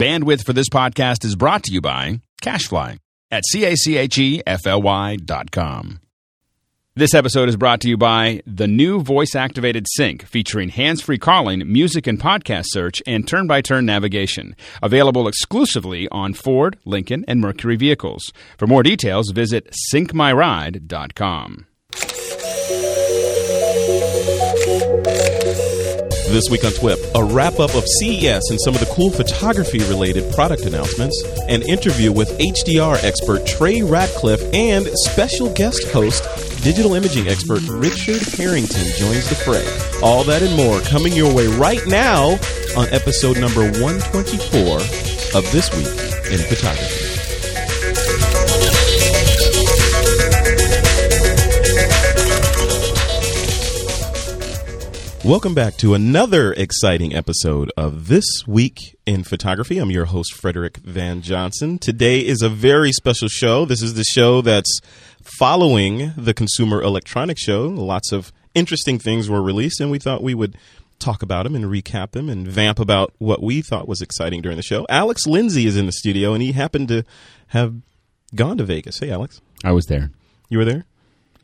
Bandwidth for this podcast is brought to you by CacheFly at C-A-C-H-E-F-L-Y dot com. This episode is brought to you by the new voice activated sync featuring hands free calling, music and podcast search, and turn by turn navigation. Available exclusively on Ford, Lincoln, and Mercury vehicles. For more details, visit syncmyride.com. This week on TWIP, a wrap up of CES and some of the cool photography related product announcements, an interview with HDR expert Trey Ratcliff, and special guest host, digital imaging expert Richard Harrington joins the fray. All that and more coming your way right now on episode number 124 of This Week in Photography. Welcome back to another exciting episode of This Week in Photography. I'm your host, Frederick Van Johnson. Today is a very special show. This is the show that's following the Consumer Electronics Show. Lots of interesting things were released, and we thought we would talk about them and recap them and vamp about what we thought was exciting during the show. Alex Lindsay is in the studio, and he happened to have gone to Vegas. Hey, Alex. I was there. You were there?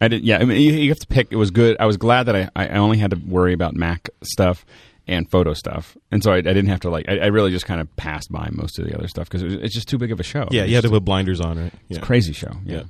I didn't. Yeah, I mean, you, you have to pick. It was good. I was glad that I, I only had to worry about Mac stuff and photo stuff, and so I, I didn't have to like. I, I really just kind of passed by most of the other stuff because it it's just too big of a show. Yeah, you had to put blinders on, right? a crazy show. Yeah. Yeah.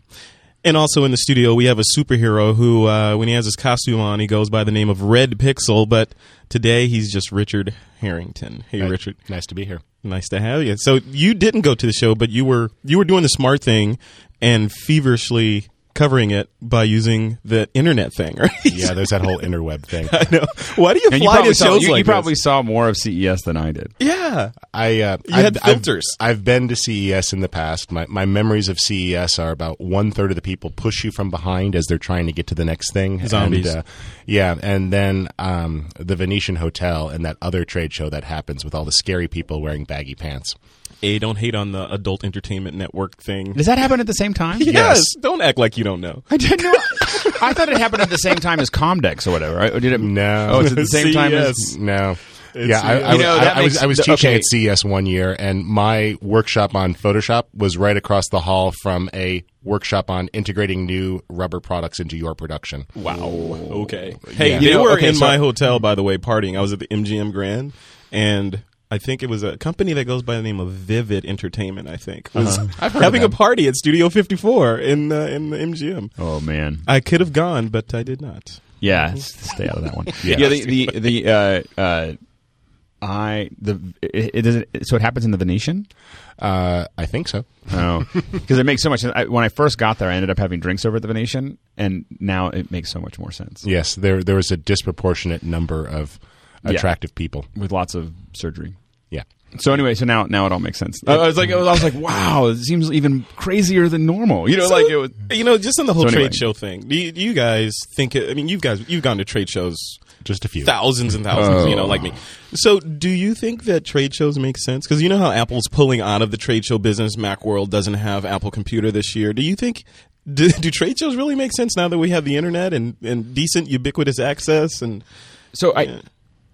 And also in the studio, we have a superhero who, uh, when he has his costume on, he goes by the name of RHED Pixel. But today, he's just Richard Harrington. Hey, Right. Richard, Nice to be here. nice to have you. So you didn't go to the show, but you were you were doing the smart thing and feverishly covering it by using the internet thing, right? Yeah, there's that whole interweb thing. I know. Why do you And you fly probably to saw, shows you, like you probably this? saw more of CES than I did. Yeah. I uh, You I've, had I've- filters. I've, been to CES in the past. My my memories of CES are about one third of the people push you from behind as they're trying to get to the next thing. Zombies. And, uh, yeah, and then um, the Venetian Hotel and that other trade show that happens with all the scary people wearing baggy pants. A, don't hate on the Adult Entertainment Network thing. Does that happen at the same time? Yes. Don't act like you don't know. I didn't know. I thought it happened at the same time as Comdex or whatever. Right? Or did it? No. Oh, it's at the same time as. No. It's, yeah, I, I, You know, I- that I was I was the- teaching okay. at CES one year, and my workshop on Photoshop was right across the hall from a workshop on integrating new rubber products into your production. Wow. Okay. Hey, Yeah. they You know, were okay, in so- my hotel, by the way, partying. I was at the MGM Grand, and I think it was a company that goes by the name of Vivid Entertainment. I think was I've having a party at Studio 54 in uh, in the MGM. Oh man. I could have gone, but I did not. Yeah, stay out of that one. Yeah. yeah, the the, the uh, uh, I the it, it does it, so it happens in the Venetian. Uh, I think so. Oh, because it makes so much sense. I, when I first got there, I ended up having drinks over at the Venetian, and now it makes so much more sense Yes, there there was a disproportionate number of Yeah. attractive people. with lots of surgery. Yeah. So anyway, so now now it all makes sense. I, I was like, I was like, wow, it seems even crazier than normal. You know, like it was. You know, just in the whole So anyway. trade show thing. Do you, do you guys think? It, I mean, you guys you've gone to trade shows Just a few. thousands and thousands, you know, Oh. like me. Oh. So, do you think that trade shows make sense? Because you know how Apple's pulling out of the trade show business. Macworld doesn't have Apple Computer this year. Do you think do, do trade shows really make sense now that we have the internet and, and decent ubiquitous access? And So I,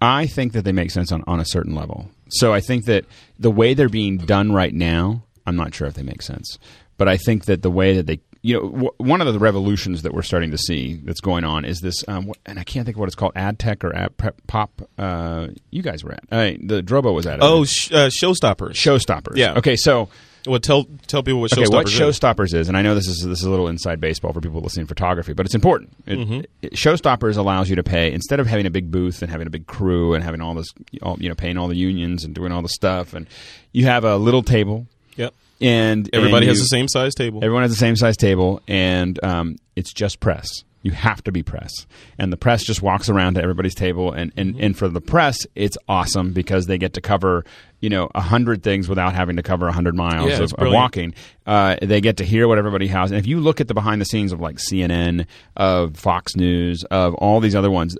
I think that they make sense on, on a certain level. So I think that the way they're being done right now, I'm not sure if they make sense. But I think that the way that they, you know, w- one of the revolutions that we're starting to see that's going on is this, um, and I can't think of what it's called, ad tech or ad prep, pop. Uh, you guys were at. Uh, the Drobo was at. it. oh, sh- uh, showstoppers. showstoppers. Yeah. Okay, so well, tell tell people what okay, showstoppers. what is. Showstoppers is, and I know this is this is a little inside baseball for people listening to photography, but it's important. It, Mm-hmm. it- Showstoppers allows you to pay instead of having a big booth and having a big crew and having all this, all, you know, paying all the unions and doing all the stuff, and you have a little table, Yep. and Everybody and has the same size table. Everyone has the same size table, and um, it's just press. You have to be press, and the press just walks around to everybody's table, and, and, and for the press, it's awesome because they get to cover you know a hundred things without having to cover a hundred miles Yeah, of, of walking. Uh, they get to hear what everybody has, and if you look at the behind the scenes of like CNN, of Fox News, of all these other ones,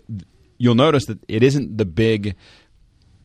you'll notice that it isn't the big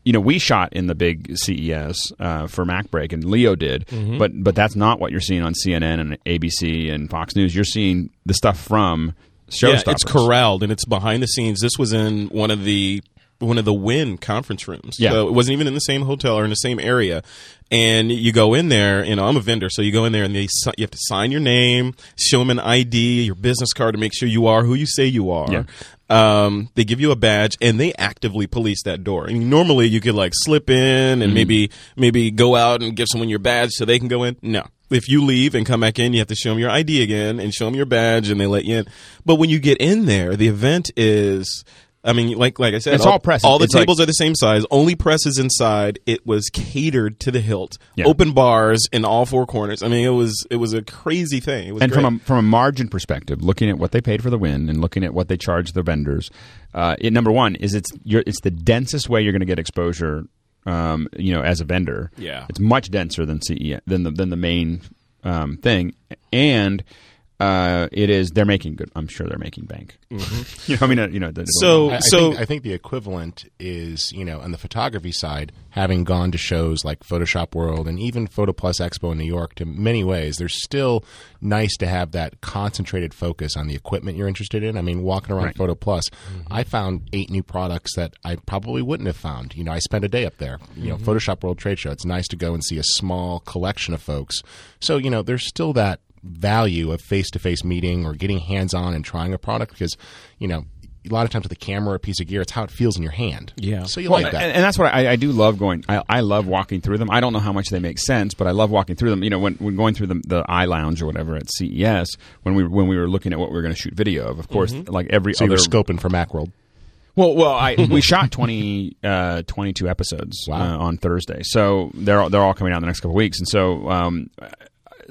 you know, we shot in the big CES uh, for MacBreak, and Leo did, Mm-hmm. but but that's not what you're seeing on CNN and ABC and Fox News. You're seeing the stuff from yeah, it's corralled and it's behind the scenes. This was in one of the one of the Wynn conference rooms. Yeah. So it wasn't even in the same hotel or in the same area. And you go in there, you know, I'm a vendor, so you go in there and they you have to sign your name, show them an ID, your business card to make sure you are who you say you are. Yeah. Um, they give you a badge and they actively police that door. And normally you could like slip in and maybe maybe go out and give someone your badge so they can go in. No. If you leave and come back in, you have to show them your ID again and show them your badge and they let you in. But when you get in there, the event is I mean, like like I said, It's all press. All the It's like- tables are the same size. Only presses inside. It was catered to the hilt. Yeah. Open bars in all four corners. I mean, it was it was a crazy thing. It was and great. from a, from a margin perspective, looking at what they paid for the Wynn and looking at what they charge their vendors, uh, it, number one is it's you're, it's the densest way you're going to get exposure. Um, you know, as a vendor, Yeah. it's much denser than CE than the than the main um, thing, and uh, it is they're making good. I'm sure they're making bank. you know, I mean, uh, you know, the, So- I, I so- think, I think the equivalent is, you know, on the photography side, having gone to shows like Photoshop World and even Photo Plus Expo in New York, to many ways, there's still nice to have that concentrated focus on the equipment you're interested in. I mean, walking around Right. Photo Plus, I found eight new products that I probably wouldn't have found. You know, I spent a day up there. You know, Photoshop World Trade Show. It's nice to go and see a small collection of folks. So, you know, there's still that value of face-to-face meeting or getting hands-on and trying a product because, you know, a lot of times with a camera or a piece of gear, it's how it feels in your hand. Yeah. So you Well, like that. And, and that's what I, I do love going. I, I love walking through them. I don't know how much they make sense, but I love walking through them. You know, when, when going through the, the eye lounge or whatever at CES, when we when we were looking at what we were going to shoot video of, of course, like every so you other were scoping for Macworld. Well, well, I we shot 20, uh, 22 episodes Wow. uh, on Thursday, so they're all, they're all coming out in the next couple of weeks, and so um,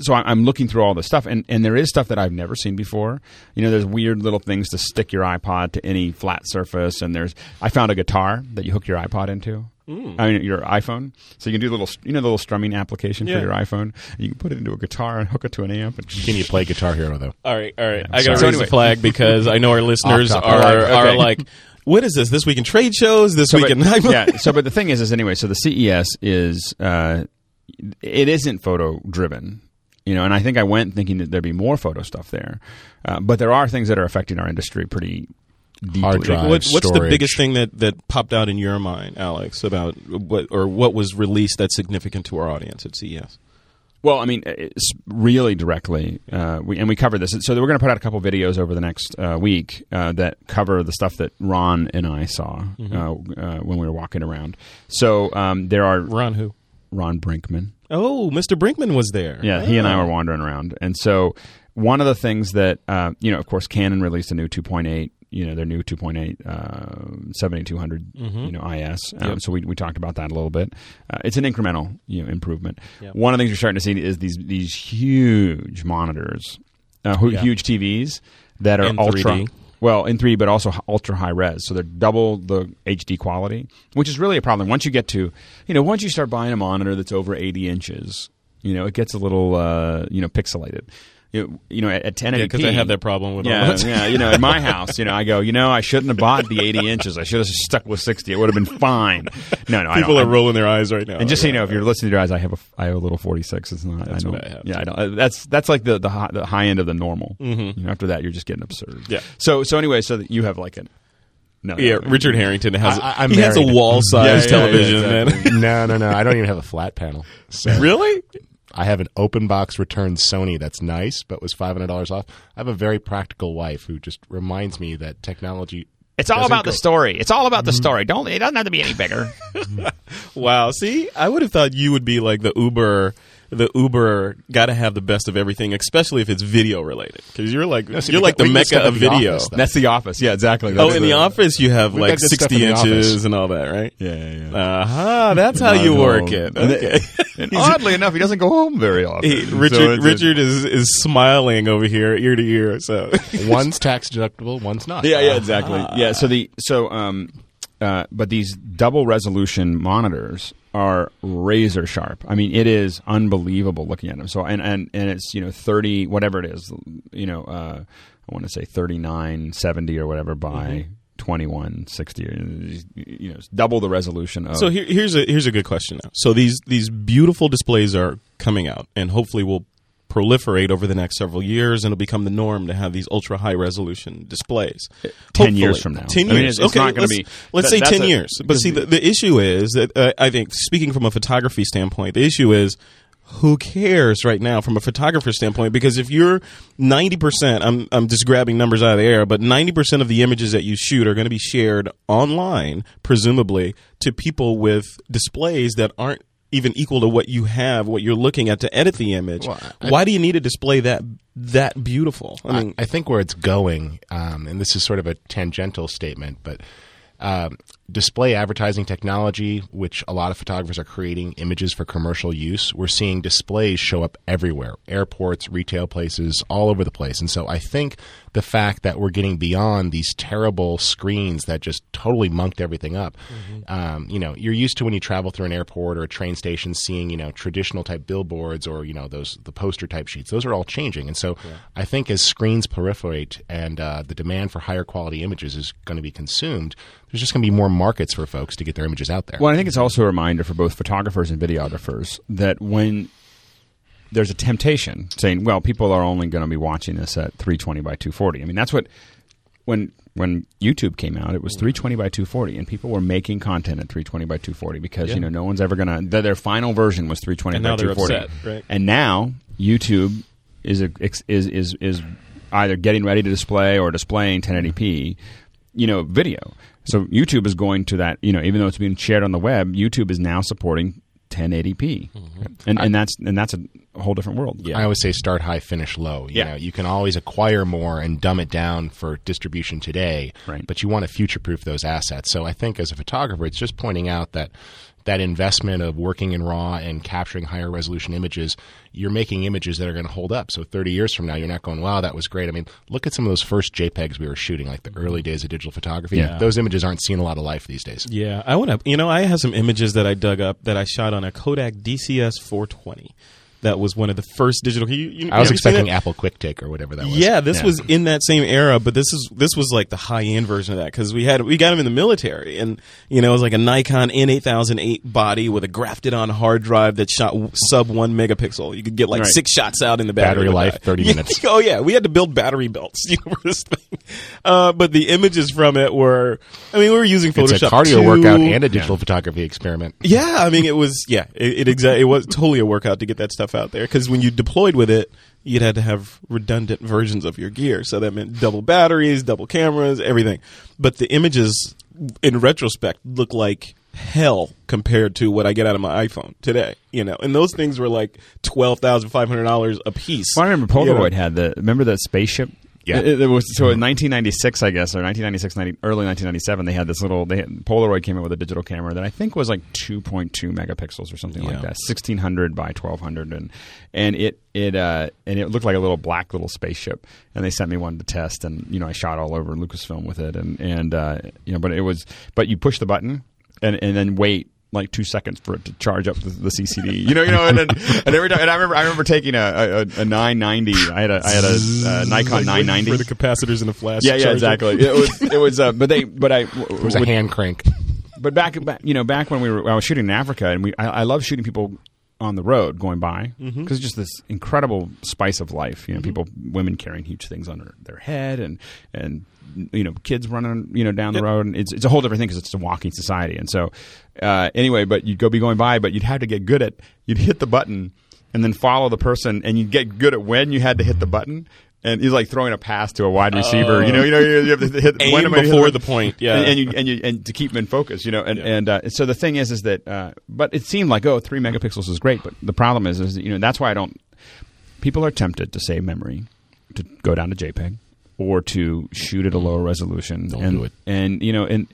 so I- I'm looking through all this stuff, and and there is stuff that I've never seen before. You know, there's weird little things to stick your iPod to any flat surface, and there's I found a guitar that you hook your iPod into. I mean, your iPhone, so you can do a little, you know, the little strumming application Yeah. for your iPhone. You can put it into a guitar and hook it to an amp. And Can you play Guitar Hero though? All right, all right. I got to So raise anyway. the flag because I know our listeners are topic. are like, what is this? This week in trade shows? This So, week but- in yeah. So, but the thing is, is anyway. So the CES is uh, it isn't photo driven, you know. And I think I went thinking that there'd be more photo stuff there, uh, but there are things that are affecting our industry pretty deeply. Hard drive. What, what's the biggest thing that, that popped out in your mind, Alex, about what or what was released that's significant to our audience at CES? Well, I mean, it's really directly, uh, we, and we covered this. So we're going to put out a couple videos over the next uh, week uh, that cover the stuff that Ron and I saw uh, uh, when we were walking around. So um, there are Ron, who? Ron Brinkman. Oh, Mr. Brinkman was there. Yeah, he and I were wandering around, and so one of the things that uh, you know, of course, Canon released a new 2.8. You know, their new 2.8 uh, 7200 you know IS. Um, Yep. So we, we talked about that a little bit. Uh, it's an incremental you know improvement. Yep. One of the things you're starting to see is these these huge monitors, uh, hu- Yeah. huge TVs that are ultra. 3D. Well, in 3D, but also ultra high res. So they're double the HD quality, which is really a problem. Once you get to, you know, once you start buying a monitor that's over 80 inches, you know, it gets a little, uh, you know, pixelated. You, you know, at, at 1080p. Yeah, because I have that problem with Yeah, all that. yeah. You know, in my house, you know, I go, you know, I shouldn't have bought the 80 inches. I should have stuck with 60. It would have been fine. No, no, People don't. are I'm- rolling their eyes right now. and just so you know, Yeah. if you're listening to your eyes, I have a I have a little 46. It's not. That's I don't, what I have, Yeah, too. I don't. That's that's like the the high, the high end of the normal. Mm-hmm. You know, after that, you're just getting absurd. Yeah. So so anyway, so that you have like an. No, yeah, no, no. Richard Harrington has I- I'm he has a wall sized Yeah, yeah, yeah, television. exactly. man. no, no, no. I don't even have a flat panel. So really? I have an open box returned Sony that's nice, but was five hundred dollars off. I have a very practical wife who just reminds me that technology. It's all doesn't about the story. It's all about the mm-hmm. story. Don't it doesn't have to be any bigger. Wow. See, I would have thought you would be like the Uber, the Uber got to have the best of everything, especially if it's video related, because you're like so you're like the mecca of the video. office. That's the office. Yeah, exactly. Oh, in the office you have like got good stuff sixty in inches and all that, right? Yeah, yeah. yeah. Uh huh. That's how you Not work home. it. Okay. And oddly enough, he doesn't go home very often. He- Richard it's- Richard is is smiling over here ear to ear. So One's tax deductible, one's not. Yeah, yeah, exactly. Yeah, so the so um uh but these double resolution monitors are razor sharp. I mean, it is unbelievable looking at them. So and and and it's, you know, 30 whatever it is, you know, uh I want to say 3970 or whatever by 2160 or, you know, double the resolution of So here, here's a here's a good question now. So these these beautiful displays are coming out, and hopefully will proliferate over the next several years, and it'll become the norm to have these ultra high resolution displays. 10 years from now. Ten I mean, years. it's- it's okay, not gonna let's, be- Let's say ten a- years. But see, the, the issue is that uh, I think speaking from a photography standpoint, the issue is who cares right now from a photographer standpoint because if you're 90% I'm I'm just grabbing numbers out of the air but 90% of the images that you shoot are going to be shared online presumably to people with displays that aren't even equal to what you have what you're looking at to edit the image. Well, I- why do you need a display that that beautiful? I mean I, I think where it's going, um, and this is sort of a tangential statement, but um, display advertising technology, which a lot of photographers are creating images for commercial use, we're seeing displays show up everywhere airports, retail places, all over the place. And so I think the fact that we're getting beyond these terrible screens that just totally monked everything up, um, you know, you're used to when you travel through an airport or a train station seeing, you know, traditional type billboards or, you know, those, the poster type sheets. Those are all changing. And so I think as screens proliferate and uh, the demand for higher quality images is going to be consumed, there's just going to be more markets for folks to get their images out there. Well, I think it's also a reminder for both photographers and videographers that when there's a temptation saying, well, people are only going to be watching this at 320 by 240. I mean, that's what when when YouTube came out, it was 320 by 240, and people were making content at 320 by 240 because Yeah. you know no one's ever going to. Their final version was 320 And by 240, upset, right? and now YouTube is a, is is is either getting ready to display or displaying 1080p, you know, video. So YouTube is going to that, you know, even though it's being shared on the web, YouTube is now supporting 1080p, mm-hmm. and and that's and that's a whole different world. Yeah. I always say start high, finish low. You Yeah. know, you can always acquire more and dumb it down for distribution today, Right. but you want to future proof those assets. So I think as a photographer, it's just pointing out that that investment of working in raw and capturing higher resolution images, you're making images that are going to hold up. So 30 years from now, you're not going, wow, that was great. I mean, look at some of those first JPEGs we were shooting, like the early days of digital photography. Yeah. Those images aren't seeing a lot of life these days. Yeah, I want to. You know, I have some images that I dug up that I shot on a Kodak DCS 420. That was one of the first digital. You, you, I was have you seen expecting? Apple QuickTake or whatever that was. Yeah, this was in that same era, but this is this was like the high end version of that because we had we got them in the military, and you know it was like a Nikon N8008 body with a grafted on hard drive that shot sub one megapixel. You could get like Right. six shots out in the battery. Battery life, 30 Yeah, minutes. oh yeah, we had to build battery belts you know, for this thing. Uh, but the images from it were, I mean, we were using Photoshop. It's a cardio 2. workout and a digital photography experiment. Yeah, I mean, it was yeah, it, it exactly it was totally a workout to get that stuff out there because when you deployed with it, you'd had to have redundant versions of your gear, so that meant double batteries, double cameras, everything. But the images, in retrospect, look like hell compared to what I get out of my iPhone today. You know, and those things were like twelve thousand five hundred dollars a piece. Well, I remember You know? Polaroid had the remember the spaceship. Yeah. it, it was so in 1996, I guess, or 1996, 90, early 1997. They had this little. They had, Polaroid came out with a digital camera that I think was like 2.2 megapixels or something like that, 1600 by 1200, and and it it uh and it looked like a little black little spaceship. And they sent me one to test, and you know I shot all over Lucasfilm with it, and and uh, you know, but it was but you push the button and and then wait like two seconds for it to charge up the, the CCD. You know, you know, and then and every time, and I remember I remember taking a a, a 990. I had a I had a uh, Nikon Like, 990 for the capacitors and the flash. yeah, yeah, charger. exactly. It was, it was, uh, but they, but I, It was a hand crank. but back, back, you know, back when we were, I was shooting in Africa, and we, I, I love shooting people on the road going by because Mm-hmm. it's just this incredible spice of life. You know, people, women carrying huge things under their, head, and and you know, kids running, you know, down the road, and it's it's a whole different thing because it's a walking society. And so, uh, anyway, but you'd go be going by, but you'd have to get good at, you'd hit the button and then follow the person, and you'd get good at when you had to hit the button. And he's like throwing a pass to a wide receiver. You know, you know, you have to hit. Aim when am I hitting before the point, yeah. and, and you and you and to keep them in focus, you know. And and uh, so the thing is, is that, uh, but it seemed like oh, three megapixels is great, but the problem is, is that, you know that's why I don't. People are tempted to save memory, to go down to JPEG, or to shoot at a lower resolution. Don't and, do it. And you know, and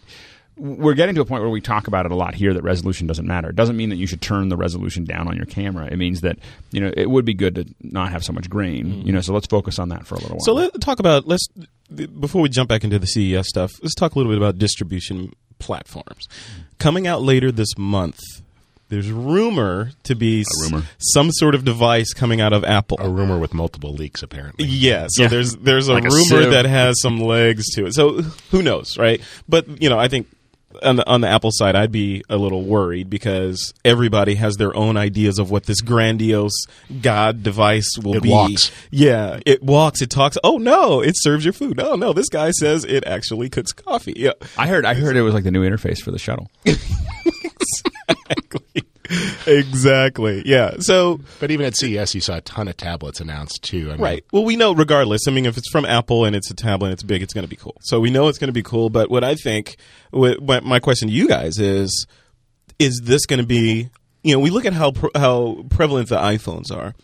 we're getting to a point where we talk about it a lot here that resolution doesn't matter. It doesn't mean that you should turn the resolution down on your camera. It means that you know it would be good to not have so much grain. Mm-hmm. You know, so let's focus on that for a little while. So let's talk about let's before we jump back into the CES stuff. Let's talk a little bit about distribution platforms mm-hmm. coming out later this month. There's rumor to be s- rumor. some sort of device coming out of Apple. A rumor with multiple leaks, apparently. Yeah, so Yeah. there's there's a Like rumor sieve. that has some legs to it. So who knows, right? But you know, I think on the on the Apple side, I'd be a little worried because everybody has their own ideas of what this grandiose God device will It be. walks. Yeah, it walks. It talks. Oh no, it serves your food. Oh no, this guy says it actually cooks coffee. Yeah, I heard I heard it was like the new interface for the shuttle. exactly. Yeah. So But even at CES, you saw a ton of tablets announced too. I mean, Right. Well, we know regardless. I mean, if it's from Apple and it's a tablet, and it's big, it's going to be cool. So we know it's going to be cool. But what I think, what, what my question to you guys is, is this going to be? You know, we look at how pre- how prevalent the iPhones are.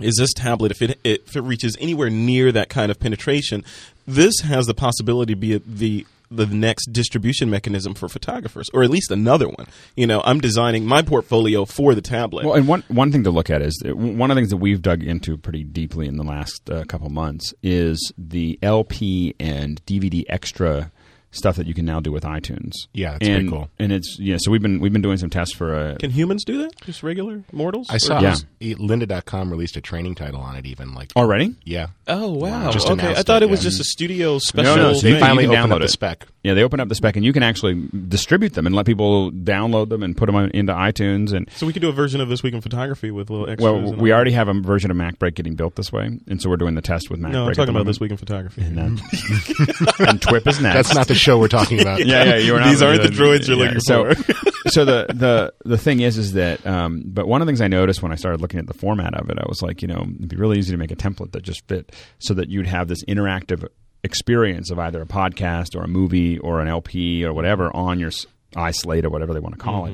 Is this tablet, if it if it reaches anywhere near that kind of penetration, this has the possibility to be the the next distribution mechanism for photographers, or at least another one. You know, I'm designing my portfolio for the tablet. Well, and one one thing to look at is one of the things that we've dug into pretty deeply in the last uh, couple months is the LP and DVD extra stuff that you can now do with iTunes. Yeah, that's pretty cool. And it's yeah, so we've been we've been doing some tests for a Can humans do that? Just regular mortals? I saw Yeah. e- Lynda.com released a training title on it. Even like, already. yeah, Oh wow! Just okay, I thought it, it was yeah. just a studio special. no, so they you- finally can opened download up the it. spec. Yeah, they open up the spec, and you can actually distribute them and let people download them and put them on, into iTunes. And So we could do a version of this week in photography with little extras. well, we already have a version of MacBreak getting built this way, and so we're doing the test with MacBreak. No, I'm talking the about this week in photography. And, uh, and TWIP is next. That's not the show we're talking about. yeah, yeah. You were not These aren't the yeah, droids you're yeah. looking so, for. so the the the thing is, is that. Um, but one of the things I noticed when I started looking at the format of it, I was like, you know, it'd be really easy to make a template that just fit, so that you'd have this interactive experience of either a podcast or a movie or an LP or whatever on your s- iSlate or whatever they want to call it.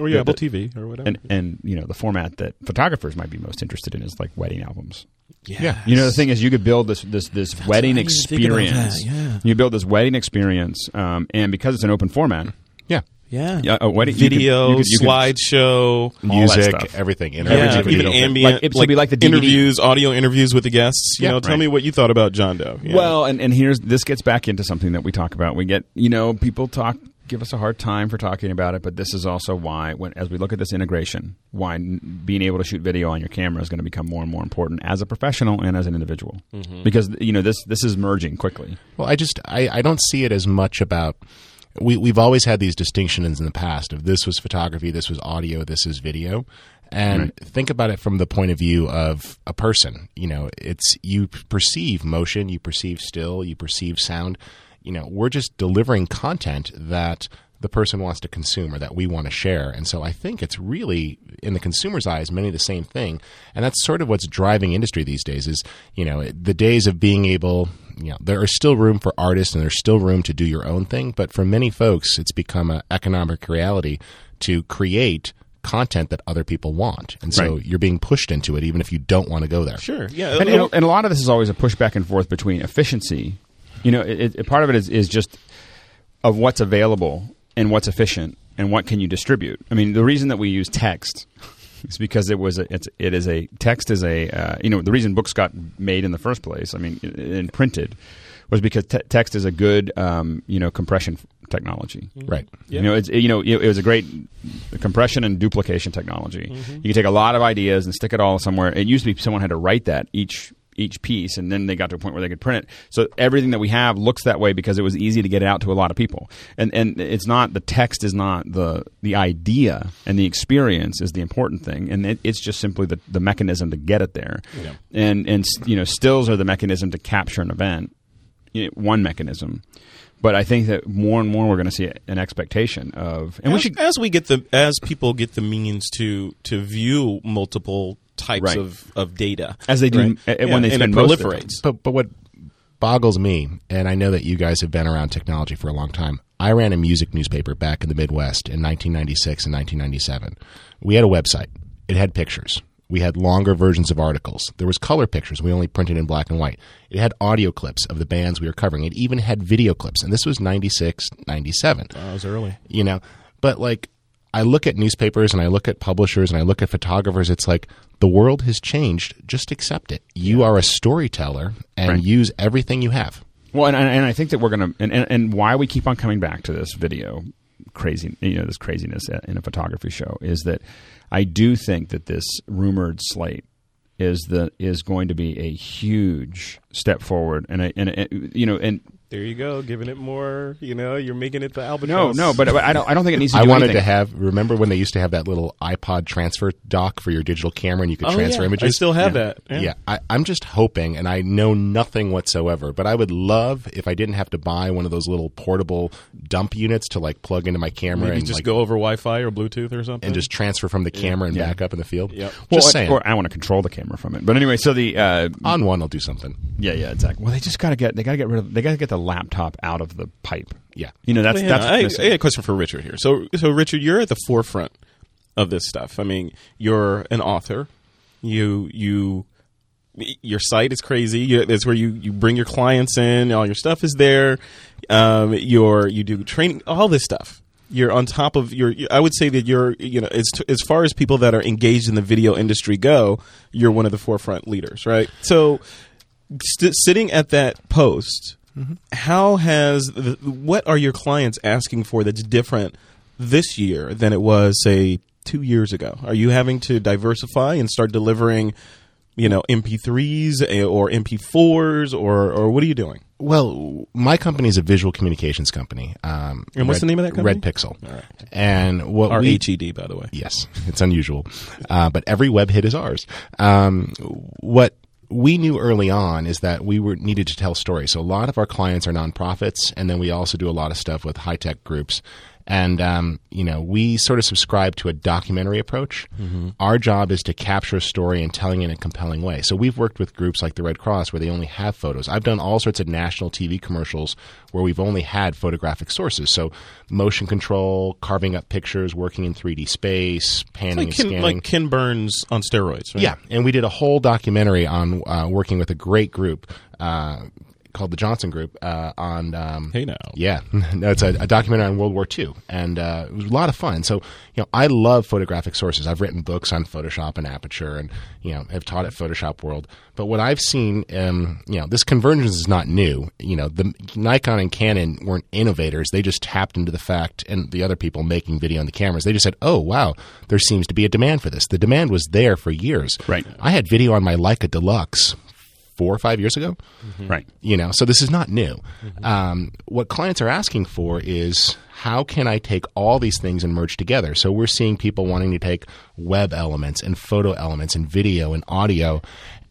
or your The- Apple the- TV or whatever. And and you know the format that photographers might be most interested in is like wedding albums. Yeah. You know, the thing is, you could build this this this wedding I didn't even think about experience. yeah. You build this wedding experience, um, and because it's an open format, yeah. yeah, yeah, a wedding video, you could- you could- slideshow. Music, everything. In Yeah, Everything every could be even built in. ambient, Like, it- so it'd be like the DVD interviews, audio interviews with the guests. You Yeah, know, tell me what you thought about John Doe. Yeah. Well, and, and here's this gets back into something that we talk about. We get you know people talk give us a hard time for talking about it, but this is also why when as we look at this integration, why n- being able to shoot video on your camera is going to become more and more important as a professional and as an individual mm-hmm. because you know this this is merging quickly. Well, I just I, I don't see it as much about. We we've always had these distinctions in the past of this was photography, this was audio, this is video, and think about it from the point of view of a person. You know, it's you perceive motion, you perceive still, you perceive sound. You know, we're just delivering content that the person wants to consume or that we want to share. And so I think it's really in the consumer's eyes many the same thing. And that's sort of what's driving industry these days is, you know, the days of being able, you know, there is still room for artists and there's still room to do your own thing, but for many folks it's become an economic reality to create content that other people want. And so Right. you're being pushed into it even if you don't want to go there. sure, yeah, and, and, and a lot of this is always a push back and forth between efficiency. You know, it, it, part of it is, is just of what's available and what's efficient and what can you distribute. I mean, the reason that we use text is because it was a, it's, it is a text is a uh, you know the reason books got made in the first place. I mean, and printed was because te- text is a good um, you know compression technology. Right. You know, it's you know it, it was a great compression and duplication technology. You could take a lot of ideas and stick it all somewhere. It used to be someone had to write that each each piece, and then they got to a point where they could print it. So everything that we have looks that way because it was easy to get it out to a lot of people. And and it's not the text is not the the idea, and the experience is the important thing, and it, it's just simply the the mechanism to get it there. And and you know, stills are the mechanism to capture an event you know, one mechanism. But I think that more and more we're going to see an expectation of, and we should as we get the as people get the means to to view multiple types Right. of, of data As they do, right? uh, when Yeah, they and it most of their proliferates. But but what boggles me, and I know that you guys have been around technology for a long time. I ran a music newspaper back in the Midwest in 1996 and 1997. We had a website. It had pictures. We had longer versions of articles. There was color pictures. We only printed in black and white. It had audio clips of the bands we were covering. It even had video clips. And this was 96, 97 That was early. you know but like i look at newspapers and i look at publishers and i look at photographers it's like the world has changed. Just accept it. You are a storyteller and Right. use everything you have. Well, and, and I think that we're going to, and, and, why we keep on coming back to this video crazy, you know, this craziness in a photography show is that I do think that this rumored slate is the is going to be a huge step forward, and a, and you know, and There you go, giving it more. You know, you're making it the album. No, no, but I don't. I don't think it needs to. I do wanted anything. to have. Remember when they used to have that little iPod transfer dock for your digital camera, and you could Oh, transfer yeah. images? I still have that. Yeah, I, I'm just hoping, and I know nothing whatsoever, but I would love if I didn't have to buy one of those little portable dump units to like plug into my camera Maybe and just like, go over Wi-Fi or Bluetooth or something, and just transfer from the camera and back up in the field. Yep. Just Well, saying. Or I want to control the camera from it. But anyway, so the uh, on one, I'll do something. yeah, yeah, exactly. Well, they just got to get they got to get rid of they got to get the laptop out of the pipe. Yeah. You know that's Yeah, that's I, I missing. had a question for Richard here. So, so Richard, you're at the forefront of this stuff. I mean, you're an author. You you your site is crazy. You, that's where you, you bring your clients in. All your stuff is there. Um, your you do training. All this stuff. You're on top of your. I would say that you're you know as as far as people that are engaged in the video industry go, you're one of the forefront leaders, right? So, st- sitting at that post, how has the, what are your clients asking for that's different this year than it was say two years ago? Are you having to diversify and start delivering, you know, MP3s eh, or MP4s or or what are you doing? Well, my company is a visual communications company. Um, And what's Red- the name of that company? RHED Pixel. And what R we H E D, by the way. Yes, it's unusual, uh, but every web hit is ours. Um, what we knew early on is that we were needed to tell stories. So a lot of our clients are nonprofits, and then we also do a lot of stuff with high tech groups. And um, you know, we sort of subscribe to a documentary approach. Our job is to capture a story and telling it in a compelling way. So we've worked with groups like the Red Cross where they only have photos. I've done all sorts of national TV commercials where we've only had photographic sources. So motion control, carving up pictures, working in 3D space, panning Like and Ken, scanning. like Ken Burns on steroids, right? Yeah, and we did a whole documentary on uh, working with a great group uh, called the Johnson Group uh, on. Um, Hey now. yeah, no, it's a, a documentary on World War II, and uh, it was a lot of fun. So, you know, I love photographic sources. I've written books on Photoshop and Aperture, and you know, have taught at Photoshop World. But what I've seen, um, you know, this convergence is not new. You know, the Nikon and Canon weren't innovators; they just tapped into the fact, and the other people making video on the cameras, they just said, "Oh, wow, there seems to be a demand for this." The demand was there for years. Right. I had video on my Leica D-Lux four or five years ago. Right. you know so this is not new. Um, what clients are asking for is how can i take all these things and merge together? So we're seeing people wanting to take web elements and photo elements and video and audio.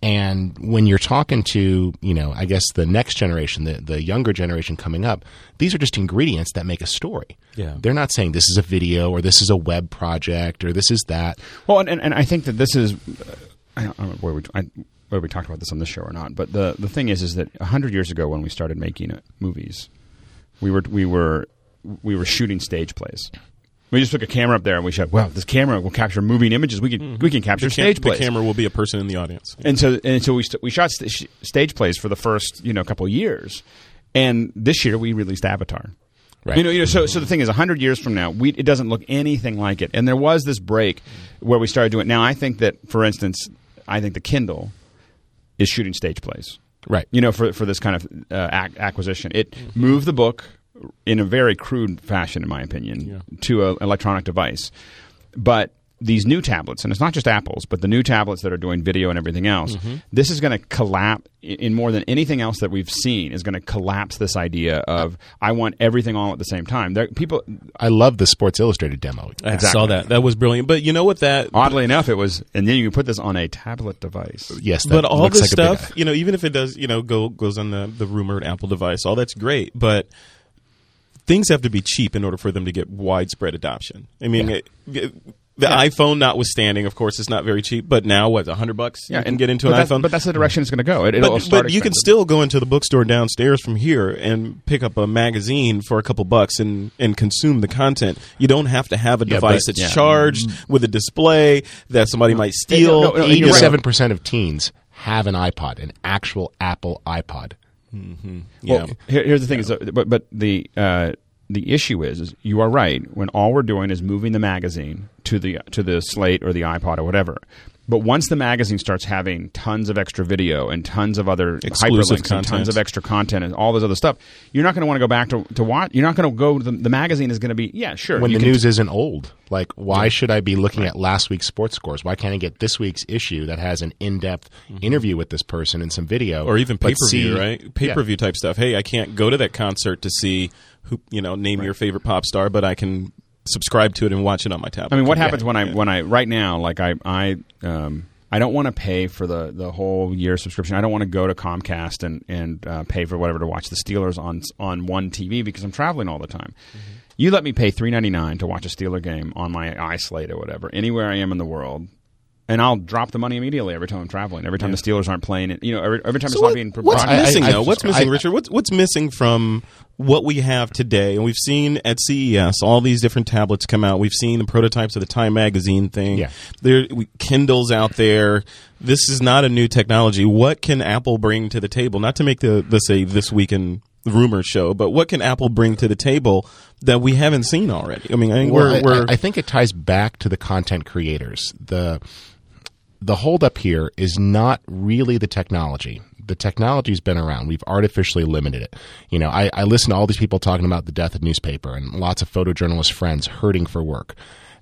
And when you're talking to you know i guess the next generation the, the younger generation coming up these are just ingredients that make a story. Yeah. they're not saying this is a video or this is a web project or this is that. Well, and, and, and I think that this is. I don't, I don't know where we, I, whether we talked about this on this show or not, but the, the thing is, is that hundred years ago when we started making movies, we were we were we were shooting stage plays. We just took a camera up there and we said, "Well, this camera will capture moving images. We can mm-hmm. we can capture The, cam- stage the camera will be a person in the audience. And so and so we st- we shot st- stage plays for the first you know couple of years, and this year we released Avatar. Right. You know, you know. So, so the thing is, hundred years from now, we, it doesn't look anything like it. And there was this break where we started doing. It. Now, I think that, for instance, I think the Kindle is shooting stage plays. right You know, for for this kind of uh, ac- acquisition, it moved the book in a very crude fashion, in my opinion, to an electronic device. But these new tablets, and it's not just Apple's, but the new tablets that are doing video and everything else, mm-hmm. this is going to collapse in more than anything else that we've seen. Is going to collapse this idea of I want everything all at the same time. There, people, i love the sports illustrated demo I saw that. That was brilliant. But you know what that oddly enough, it was, and then you can put this on a tablet device. yes that but all looks this like a big- stuff, you know, even if it does, you know, go goes on the the rumored Apple device, all that's great, but things have to be cheap in order for them to get widespread adoption. I mean, Yeah. it, it- the iPhone, notwithstanding, of course, it's not very cheap. But now, what, a hundred bucks? you can get into an that's, iPhone. but that's the direction it's going to go. It, it'll but, start but you can still go into the bookstore downstairs from here and pick up a magazine for a couple bucks and, and consume the content. You don't have to have a Yeah, device but- that's yeah. charged with a display that somebody might steal. no, no, and you're right. Eighty-seven percent of teens have an iPod, an actual Apple iPod. yeah. Well, here, here's the thing: is uh, but but the uh, the issue is, is you are right when all we're doing is moving the magazine to the to the slate or the iPod or whatever. But once the magazine starts having tons of extra video and tons of other Exclusive hyperlinks and tons content. of extra content and all this other stuff, you're not going to want to go back to, to watch. You're not going to go. The, the magazine is going to be yeah, sure. when you the can- news isn't old. Like, why should I be looking at last week's sports scores? Why can't I get this week's issue that has an in-depth interview with this person and some video, Mm-hmm. or even pay but per view, right? Pay per view type stuff. Hey, I can't go to that concert to see who you know name your favorite pop star, but I can subscribe to it and watch it on my tablet. I mean, what happens when I when I right now? Like I I um, I don't want to pay for the the whole year subscription. I don't want to go to Comcast and and uh, pay for whatever to watch the Steelers on on one TV because I'm traveling all the time. You let me pay three ninety nine to watch a Steeler game on my iSlate or whatever, anywhere I am in the world. And I'll drop the money immediately every time I'm traveling. Every time the Steelers aren't playing it, you know, every, every time So it's what- not being what's broadcast. missing I- I- though? What's missing, I- Richard? What's what's missing from what we have today? And we've seen at CES all these different tablets come out. We've seen the prototypes of the Time Magazine thing. Yeah. there we, Kindles out there. This is not a new technology. What can Apple bring to the table? Not to make the let's say this weekend rumor show, but what can Apple bring to the table that we haven't seen already? I mean, I think Well, we're, I- we're I, I think it ties back to the content creators. The the holdup here is not really the technology. The technology's been around. We've artificially limited it. You know, I, I listen to all these people talking about the death of newspaper and lots of photojournalist friends hurting for work.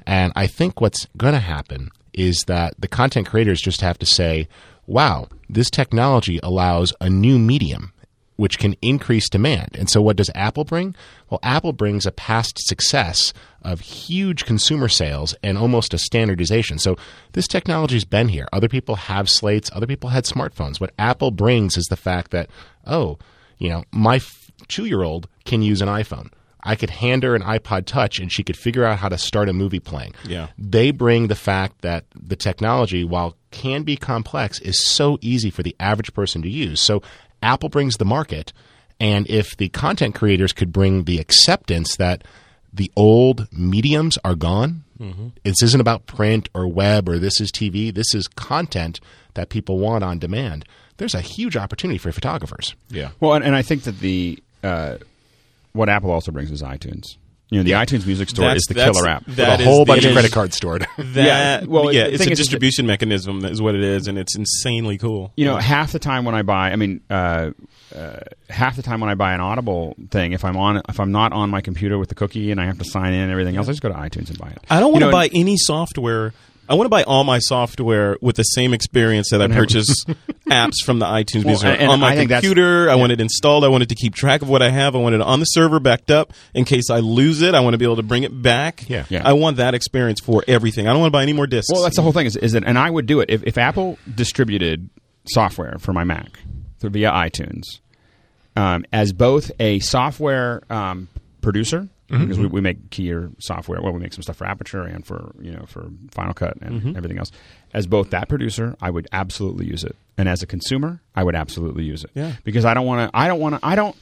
And I think what's going to happen is that the content creators just have to say, wow, this technology allows a new medium which can increase demand. And so, what does Apple bring? Well, Apple brings a past success of huge consumer sales and almost a standardization. So, this technology's been here. Other people have slates, other people had smartphones. What Apple brings is the fact that, oh, you know, my two year old can use an iPhone. I could hand her an iPod Touch and she could figure out how to start a movie playing. Yeah. They bring the fact that the technology, while can be complex, is so easy for the average person to use. So Apple brings the market. And if the content creators could bring the acceptance that the old mediums are gone, this isn't about print or web or this is TV, this is content that people want on demand. There's a huge opportunity for photographers. yeah. Well, and, and I think that the uh, what Apple also brings is iTunes. You know, the iTunes Music Store That's- is the killer app. that a whole bunch of credit cards stored. That Yeah, well, yeah, it's a is- is that- distribution mechanism is what it is, and it's insanely cool. you know, half the time when I buy, I mean, uh, uh, half the time when I buy an Audible thing, if I'm on, if I'm not on my computer with the cookie and I have to sign in and everything else, I just go to iTunes and buy it. I don't want to know, buy any software. I want to buy all my software with the same experience that I purchase apps from the iTunes Well, Music Store. on my I think that's- computer. I want it installed. I want it to keep track of what I have. I want it on the server backed up in case I lose it. I want to be able to bring it back. Yeah. Yeah. I want that experience for everything. I don't want to buy any more discs. Well, that's the whole thing. Is, is that, and I would do it if, if Apple distributed software for my Mac through via iTunes um, as both a software um, producer Mm-hmm. because we, we make keyer software. Well, we make some stuff for Aperture and for you know for Final Cut and mm-hmm. everything else. As both that producer, I would absolutely use it, and as a consumer, I would absolutely use it. Yeah. because I don't want to. I don't want to. I don't.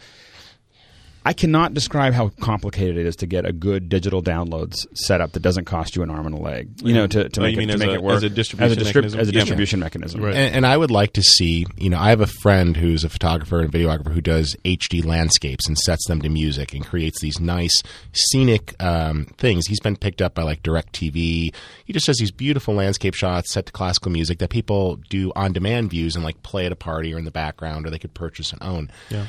I cannot describe how complicated it is to get a good digital downloads setup that doesn't cost you an arm and a leg. You know, to, to Oh, make you it, to make a- it work as a distribution as a, mechanism? as a Yeah. mechanism. Right. And, and I would like to see, you know, I have a friend who's a photographer and videographer who does HD landscapes and sets them to music and creates these nice scenic um, things. He's been picked up by like DirecTV. He just does these beautiful landscape shots set to classical music that people do on demand views and like play at a party or in the background or they could purchase and own. Yeah.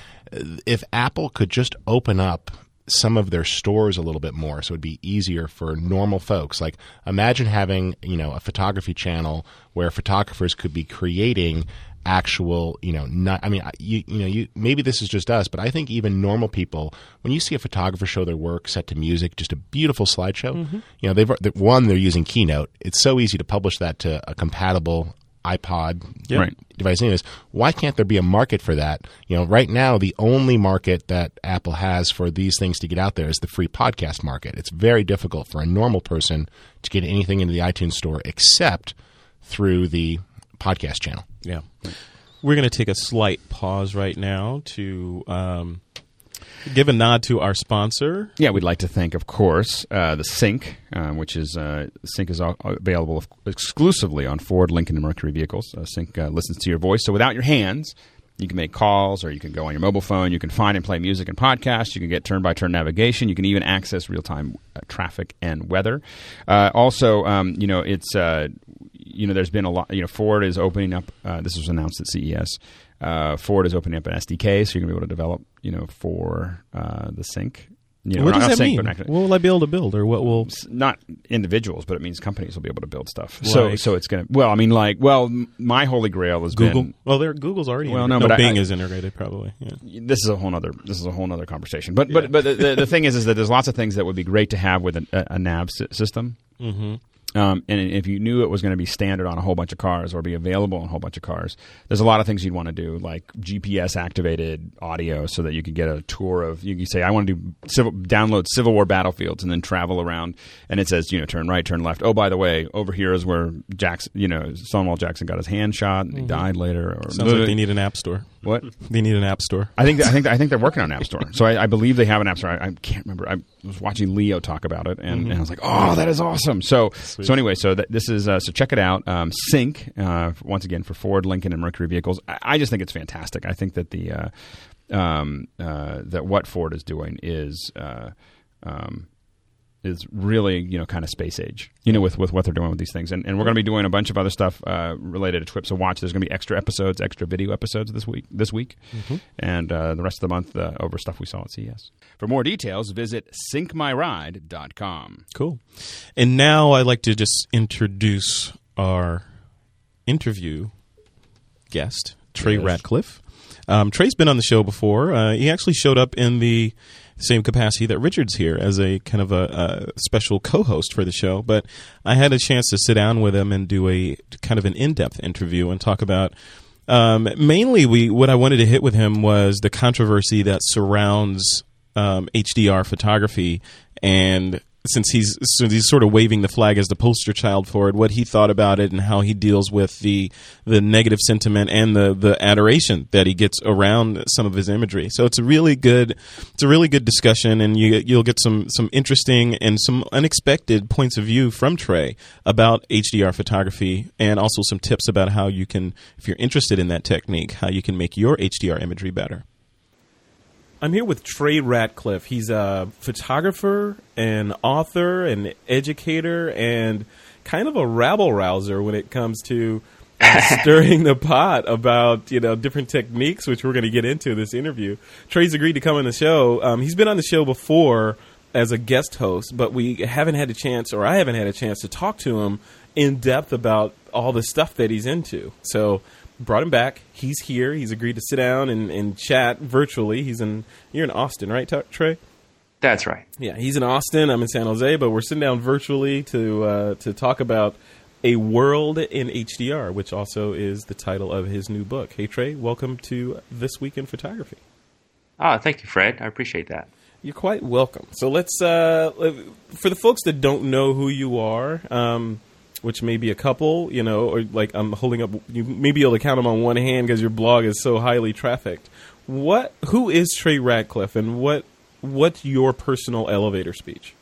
If Apple could just open up some of their stores a little bit more so it'd be easier for normal folks. Like imagine having you know a photography channel where photographers could be creating actual you know not i mean you, you know you maybe this is just us but i think even normal people when you see a photographer show their work set to music just a beautiful slideshow mm-hmm. you know they've one they're using keynote. It's so easy to publish that to a compatible ipod Yep. Right. device anyways why can't there be a market for that you know right now the only market that apple has for these things to get out there is the free podcast market it's very difficult for a normal person to get anything into the itunes store except through the podcast channel Yeah. We're going to take a slight pause right now to um, give a nod to our sponsor. Yeah, we'd like to thank, of course, uh, the Sync, uh, which is uh, Sync is available exclusively on Ford, Lincoln, and Mercury vehicles. Uh, Sync uh, listens to your voice, so without your hands, you can make calls, or you can go on your mobile phone. You can find and play music and podcasts. You can get turn-by-turn navigation. You can even access real-time uh, traffic and weather. Uh, also, um, you know, it's uh, you know, there's been a lot. You know, Ford is opening up. Uh, this was announced at CES. Uh, Ford is opening up an SDK, so you're gonna be able to develop, you know, for uh, the sync. You know, what does that sync, mean? but not- What will I be able to build, or what will? not individuals, but it means companies will be able to build stuff. So, Like- so it's going to. Well, I mean, like, well, my holy grail has Google. been. Well, there Google's already. Well, integrated. no, but Bing I- is integrated probably. Yeah. This is a whole other. This is a whole other conversation. But but but the, the, the thing is, is that there's lots of things that would be great to have with a, a, a nav system. Mm-hmm. Um, and if you knew it was going to be standard on a whole bunch of cars or be available on a whole bunch of cars, there's a lot of things you'd want to do, like GPS activated audio, so that you could get a tour of. You could say, "I want to do civil, download Civil War battlefields," and then travel around, and it says, you know, turn right, turn left. Oh, by the way, over here is where Jackson, you know, Stonewall Jackson got his hand shot and he died later. Or Sounds like they need an app store. What? They need an app store. I think I think I think they're working on an app store. So I, I believe they have an app store. I, I can't remember. I was watching Leo talk about it, and, and I was like, "Oh, that is awesome!" So so anyway, so that, this is uh, so check it out. Um, Sync uh, once again for Ford, Lincoln, and Mercury vehicles. I, I just think it's fantastic. I think that the uh, um, uh, that what Ford is doing is. Uh, um, is really you know kind of space age you know with with what they're doing with these things and, and we're going to be doing a bunch of other stuff uh, related to TWIP so watch there's going to be extra episodes extra video episodes this week this week and uh, the rest of the month uh, over stuff we saw at CES for more details visit syncmyride.com Cool. And now I'd like to just introduce our interview guest, Trey Yes. Ratcliff. Um, Trey's been on the show before. Uh, he actually showed up in the same capacity that Richard's here as a kind of a, a special co-host for the show. But I had a chance to sit down with him and do a kind of an in-depth interview and talk about. Um, mainly, we what I wanted to hit with him was the controversy that surrounds um, HDR photography, and since he's since he's sort of waving the flag as the poster child for it, what he thought about it and how he deals with the the negative sentiment and the the adoration that he gets around some of his imagery. So it's a really good it's a really good discussion, and you you'll get some some interesting and some unexpected points of view from Trey about HDR photography, and also some tips about how you can, if you're interested in that technique, how you can make your HDR imagery better. I'm here with Trey Ratcliff. He's a photographer, an author, an educator, and kind of a rabble rouser when it comes to uh, stirring the pot about you know different techniques, which we're going to get into this interview. Trey's agreed to come on the show. Um, he's been on the show before as a guest host, but we haven't had a chance, or I haven't had a chance to talk to him in depth about all the stuff that he's into. So brought him back. He's here. He's agreed to sit down and, and chat virtually. He's in you're in Austin, right, Trey? That's right. Yeah, he's in Austin. I'm in San Jose, but we're sitting down virtually to uh, to talk about a world in HDR, which also is the title of his new book. Hey Trey, welcome to this week in photography. Ah, thank you, Fred. I appreciate that. You're quite welcome. So let's uh, for the folks that don't know who you are, um, which may be a couple, you know, or like I'm holding up, you may be able to count them on one hand because your blog is so highly trafficked. What? Who is Trey Ratcliff, and what? What's your personal elevator speech?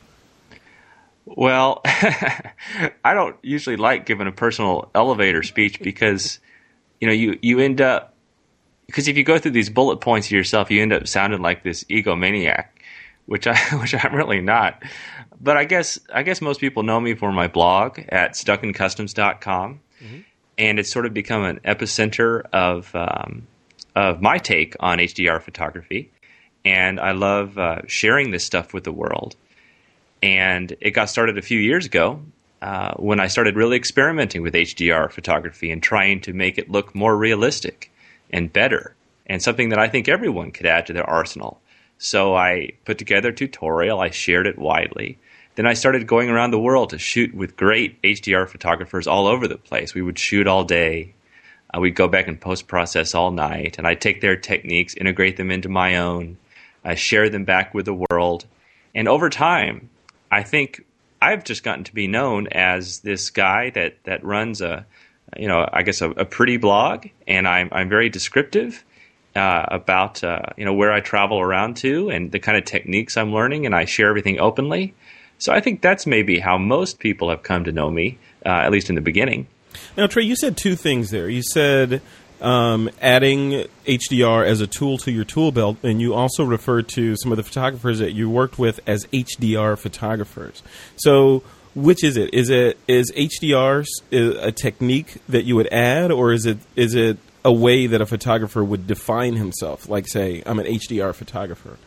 Well, I don't usually like giving a personal elevator speech because, you know, you, you end up, because if you go through these bullet points yourself, you end up sounding like this egomaniac, which I, which I'm really not. But I guess, I guess most people know me for my blog at stuckincustoms.com. And it's sort of become an epicenter of, um, of my take on HDR photography. And I love uh, sharing this stuff with the world and it got started a few years ago uh, when I started really experimenting with HDR photography and trying to make it look more realistic and better, and something that I think everyone could add to their arsenal. So I put together a tutorial, I shared it widely. Then I started going around the world to shoot with great HDR photographers all over the place. We would shoot all day. Uh, we'd go back and post process all night, and I'd take their techniques, integrate them into my own, I share them back with the world. And over time, I think I've just gotten to be known as this guy that, that runs a, you know, I guess a, a pretty blog, and I'm I'm very descriptive uh, about uh, you know where I travel around to and the kind of techniques I'm learning, and I share everything openly. So I think that's maybe how most people have come to know me, uh, at least in the beginning. Now, Trey, you said two things there. You said um, adding HDR as a tool to your tool belt, and you also referred to some of the photographers that you worked with as HDR photographers. So, which is it? Is it is HDR a technique that you would add, or is it is it a way that a photographer would define himself? Like, say, I'm an HDR photographer.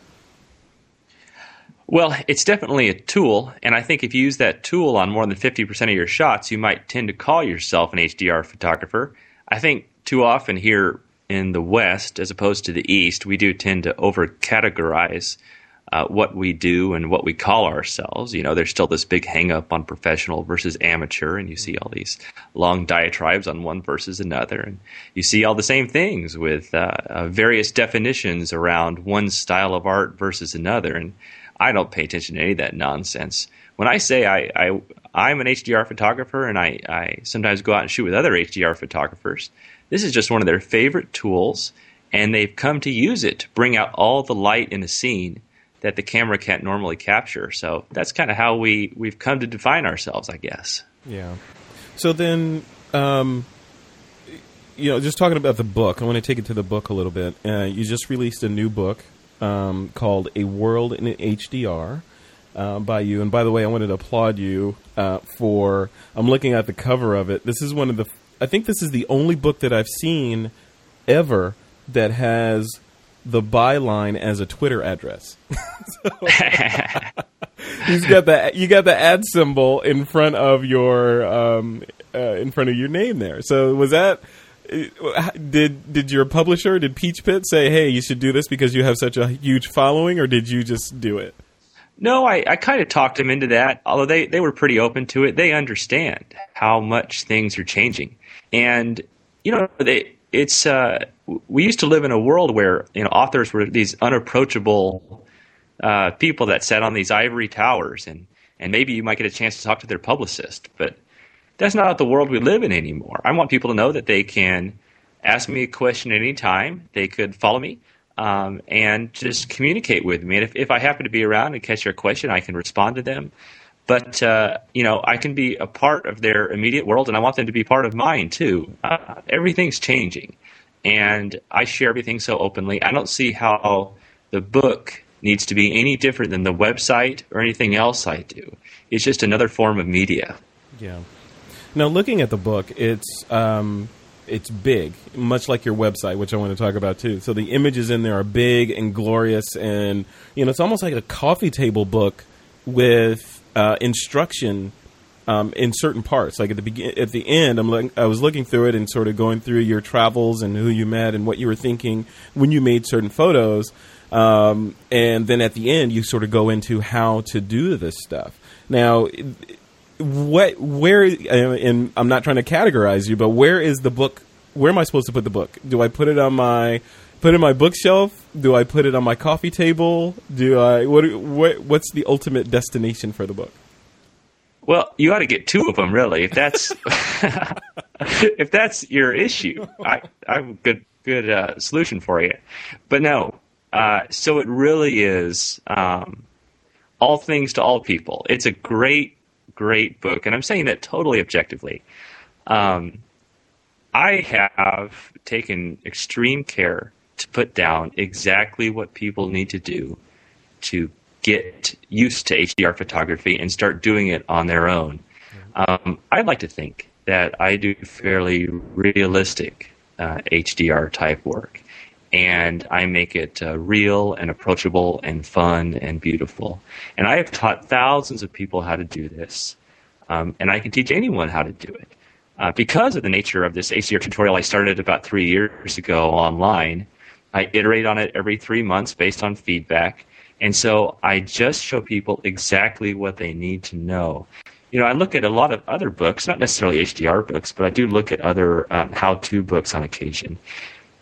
Well, it's definitely a tool, and I think if you use that tool on more than 50% of your shots, you might tend to call yourself an HDR photographer. I think too often here in the West, as opposed to the East, we do tend to over categorize uh, what we do and what we call ourselves. You know, there's still this big hang up on professional versus amateur, and you see all these long diatribes on one versus another. And you see all the same things with uh, uh, various definitions around one style of art versus another. And I don't pay attention to any of that nonsense. When I say I, I I'm an HDR photographer and I, I sometimes go out and shoot with other HDR photographers, this is just one of their favorite tools, and they've come to use it to bring out all the light in a scene that the camera can't normally capture. So that's kind of how we we've come to define ourselves, I guess. Yeah. So then, um, you know, just talking about the book, I want to take it to the book a little bit. Uh, you just released a new book um, called "A World in HDR." Uh, by you, and by the way, I wanted to applaud you uh, for. I'm looking at the cover of it. This is one of the. I think this is the only book that I've seen ever that has the byline as a Twitter address. He's got the you got the ad symbol in front of your um, uh, in front of your name there. So was that did did your publisher did Peachpit say, "Hey, you should do this because you have such a huge following," or did you just do it? No, I, I kind of talked them into that, although they, they were pretty open to it. They understand how much things are changing. And, you know, they, it's, uh, we used to live in a world where, you know, authors were these unapproachable uh, people that sat on these ivory towers and, and maybe you might get a chance to talk to their publicist. But that's not the world we live in anymore. I want people to know that they can ask me a question at any time. They could follow me um, and just communicate with me. And if, if I happen to be around and catch their question, I can respond to them. But uh, you know, I can be a part of their immediate world, and I want them to be part of mine too. Uh, everything's changing, and I share everything so openly. I don't see how the book needs to be any different than the website or anything else I do. It's just another form of media. Yeah. Now, looking at the book, it's um, it's big, much like your website, which I want to talk about too. So the images in there are big and glorious, and you know it's almost like a coffee table book with uh, instruction um, in certain parts. Like at the begin, at the end, I'm look- I was looking through it and sort of going through your travels and who you met and what you were thinking when you made certain photos. Um, and then at the end, you sort of go into how to do this stuff. Now, what where and I'm not trying to categorize you, but where is the book? Where am I supposed to put the book? Do I put it on my put it on my bookshelf? Do I put it on my coffee table? Do I what what what's the ultimate destination for the book? Well, you ought to get two of them, really. If that's if that's your issue, I I have a good good uh, solution for you. But no, uh, so it really is um, all things to all people. It's a great great book, and I'm saying that totally objectively. Um, I have taken extreme care to put down exactly what people need to do to get used to HDR photography and start doing it on their own. Um, I'd like to think that I do fairly realistic uh, HDR type work, and I make it uh, real and approachable and fun and beautiful. And I have taught thousands of people how to do this, um, and I can teach anyone how to do it. Uh, because of the nature of this HDR tutorial, I started about three years ago online. I iterate on it every three months based on feedback. And so I just show people exactly what they need to know. You know, I look at a lot of other books, not necessarily HDR books, but I do look at other um, how to books on occasion.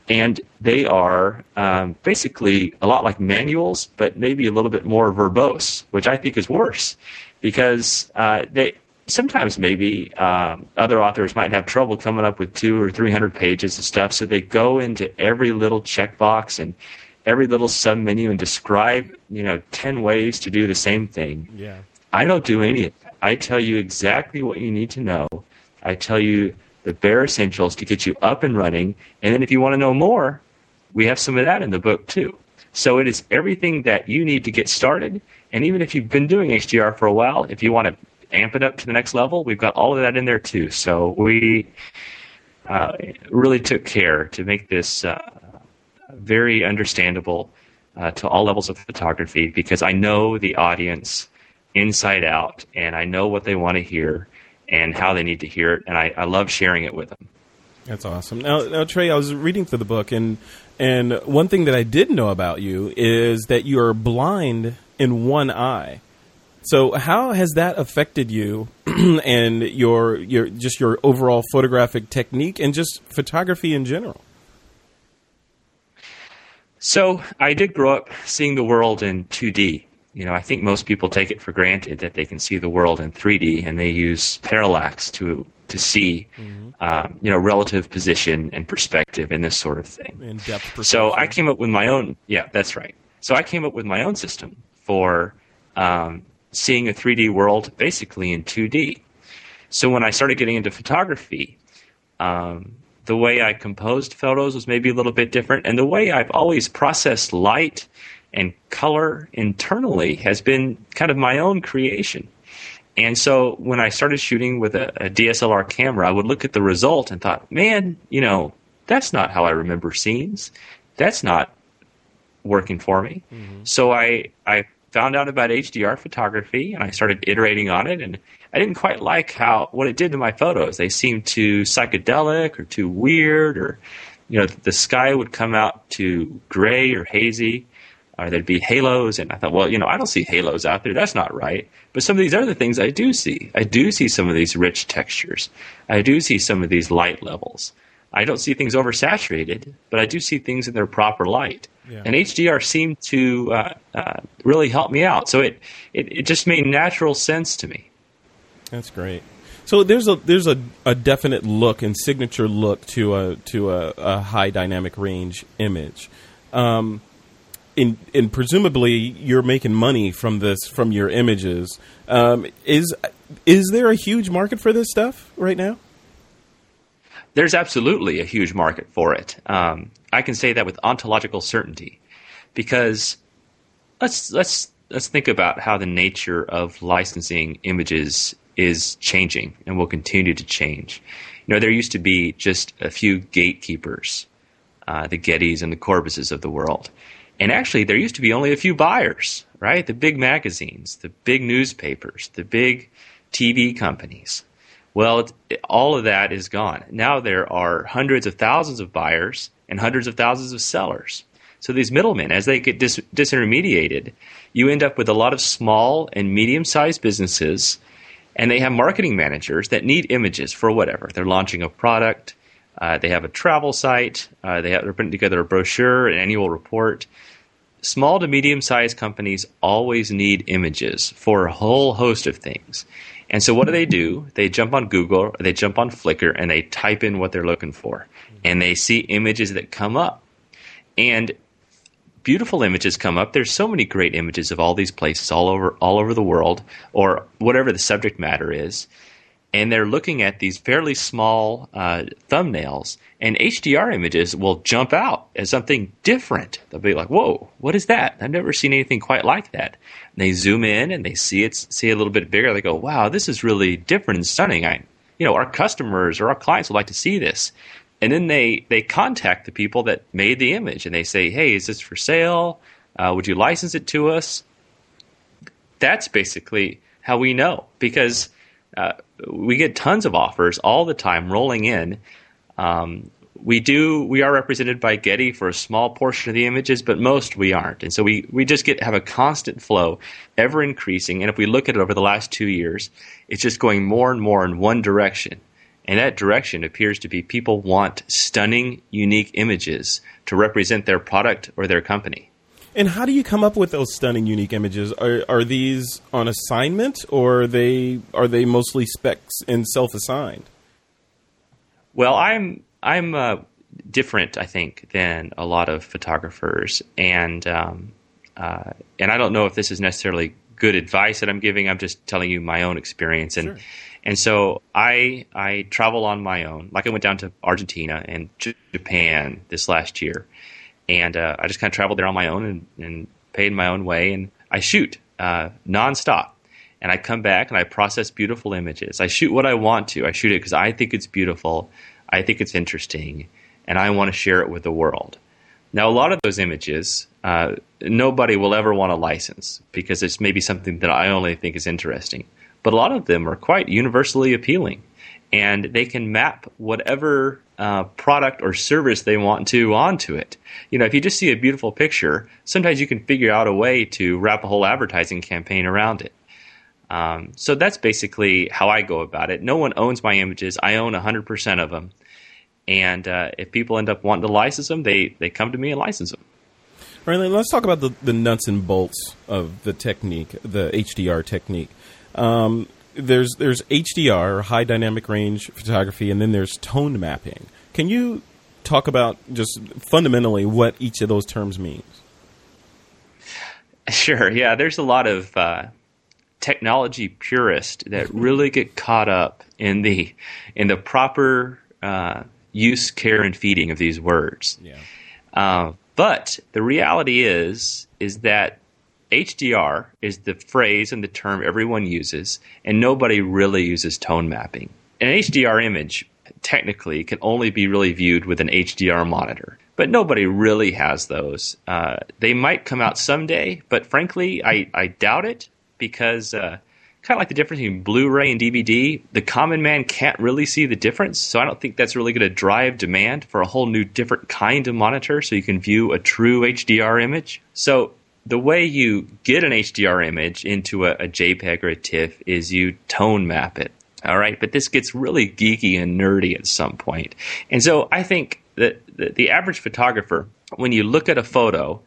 And they are um, basically a lot like manuals, but maybe a little bit more verbose, which I think is worse because uh, they sometimes maybe um, other authors might have trouble coming up with two or three hundred pages of stuff, so they go into every little checkbox and every little submenu and describe, you know, ten ways to do the same thing. Yeah. I don't do any of that. I tell you exactly what you need to know. I tell you the bare essentials to get you up and running, and then if you want to know more, we have some of that in the book too. So it is everything that you need to get started. And even if you've been doing HDR for a while, if you want to amp it up to the next level, we've got all of that in there too. So we uh, really took care to make this uh, very understandable uh, to all levels of photography because I know the audience inside out and I know what they want to hear and how they need to hear it, and I, I love sharing it with them. That's awesome. Now, now, Trey, I was reading through the book, and and one thing that I did know about you is that you are blind in one eye. So, how has that affected you and your your just your overall photographic technique and just photography in general? So, I did grow up seeing the world in 2D. You know, I think most people take it for granted that they can see the world in 3D, and they use parallax to to see, mm-hmm. um, you know, relative position and perspective and this sort of thing. In depth. So I came up with my own. Yeah, that's right. So I came up with my own system for um, seeing a 3D world basically in 2D. So when I started getting into photography, um, the way I composed photos was maybe a little bit different, and the way I've always processed light and color internally has been kind of my own creation. And so when I started shooting with a, a, DSLR camera, I would look at the result and thought, man, you know, that's not how I remember scenes. That's not working for me. Mm-hmm. So I, I found out about HDR photography and I started iterating on it and I didn't quite like how what it did to my photos. They seemed too psychedelic or too weird or you know the sky would come out too gray or hazy or there'd be halos and I thought well, you know, I don't see halos out there. That's not right. But some of these other things I do see. I do see some of these rich textures. I do see some of these light levels. I don't see things oversaturated, but I do see things in their proper light. Yeah. And HDR seemed to uh, uh, really help me out. So it, it, it just made natural sense to me. That's great. So there's a there's a, a definite look and signature look to a to a, a high dynamic range image. Um, in, in presumably you're making money from this from your images. Um, is is there a huge market for this stuff right now? There's absolutely a huge market for it. Um, I can say that with ontological certainty, because let's let's let's think about how the nature of licensing images is changing and will continue to change. You know, there used to be just a few gatekeepers, uh, the Gettys and the Corbises of the world, and actually there used to be only a few buyers, right? The big magazines, the big newspapers, the big TV companies. Well, it, all of that is gone. Now there are hundreds of thousands of buyers and hundreds of thousands of sellers. So these middlemen, as they get dis- disintermediated, you end up with a lot of small and medium sized businesses, and they have marketing managers that need images for whatever. They're launching a product, uh, they have a travel site, uh, they have, they're putting together a brochure, an annual report. Small to medium sized companies always need images for a whole host of things. And so what do they do? They jump on Google, they jump on Flickr, and they type in what they're looking for. And they see images that come up. And beautiful images come up. There's so many great images of all these places all over all over the world, or whatever the subject matter is and they're looking at these fairly small uh, thumbnails, and HDR images will jump out as something different. They'll be like, "Whoa, what is that? I've never seen anything quite like that." And they zoom in and they see it, see a little bit bigger. They go, "Wow, this is really different and stunning." I, you know, our customers or our clients would like to see this. And then they they contact the people that made the image, and they say, "Hey, is this for sale? Uh, would you license it to us?" That's basically how we know because uh, we get tons of offers all the time rolling in. Um, we do we are represented by Getty for a small portion of the images, but most we aren't, and so we we just get have a constant flow, ever increasing. And if we look at it over the last two years, it's just going more and more in one direction. And that direction appears to be people want stunning, unique images to represent their product or their company. And how do you come up with those stunning, unique images? Are, are these on assignment, or are they are they mostly specs and self-assigned? Well, I'm I'm uh, different, I think, than a lot of photographers, and um, uh, and I don't know if this is necessarily good advice that I'm giving. I'm just telling you my own experience, and sure. and so I I travel on my own. Like I went down to Argentina and Japan this last year, and uh, I just kind of traveled there on my own and, and, paid my own way, and I shoot uh, nonstop. and I come back and I process beautiful images. I shoot what I want to. I shoot it because I think it's beautiful, I think it's interesting, and I want to share it with the world. Now, a lot of those images, uh, nobody will ever want to license because it's maybe something that I only think is interesting. But a lot of them are quite universally appealing, and they can map whatever uh, product or service they want to onto it. You know, if you just see a beautiful picture, sometimes you can figure out a way to wrap a whole advertising campaign around it. Um, so that's basically how I go about it. No one owns my images. I own 100% of them. And uh, if people end up wanting to license them, they, they come to me and license them. All right, let's talk about the, the nuts and bolts of the technique, the HDR technique. Um, there's there's HDR, high dynamic range photography, and then there's tone mapping. Can you talk about just fundamentally what each of those terms means? Sure. Yeah, there's a lot of uh, technology purists that really get caught up in the in the proper uh, use, care, and feeding of these words. Yeah. Uh, but the reality is is that HDR is the phrase and the term everyone uses, and nobody really uses tone mapping. An HDR image technically can only be really viewed with an HDR monitor, but nobody really has those. Uh, they might come out someday, but frankly, I, I doubt it because uh, kind of like the difference between Blu-ray and DVD, the common man can't really see the difference. So I don't think that's really going to drive demand for a whole new different kind of monitor so you can view a true HDR image. So the way you get an HDR image into a, a, JPEG or a TIFF is you tone map it. All right, but this gets really geeky and nerdy at some point. And so I think that the, the average photographer, when you look at a photo,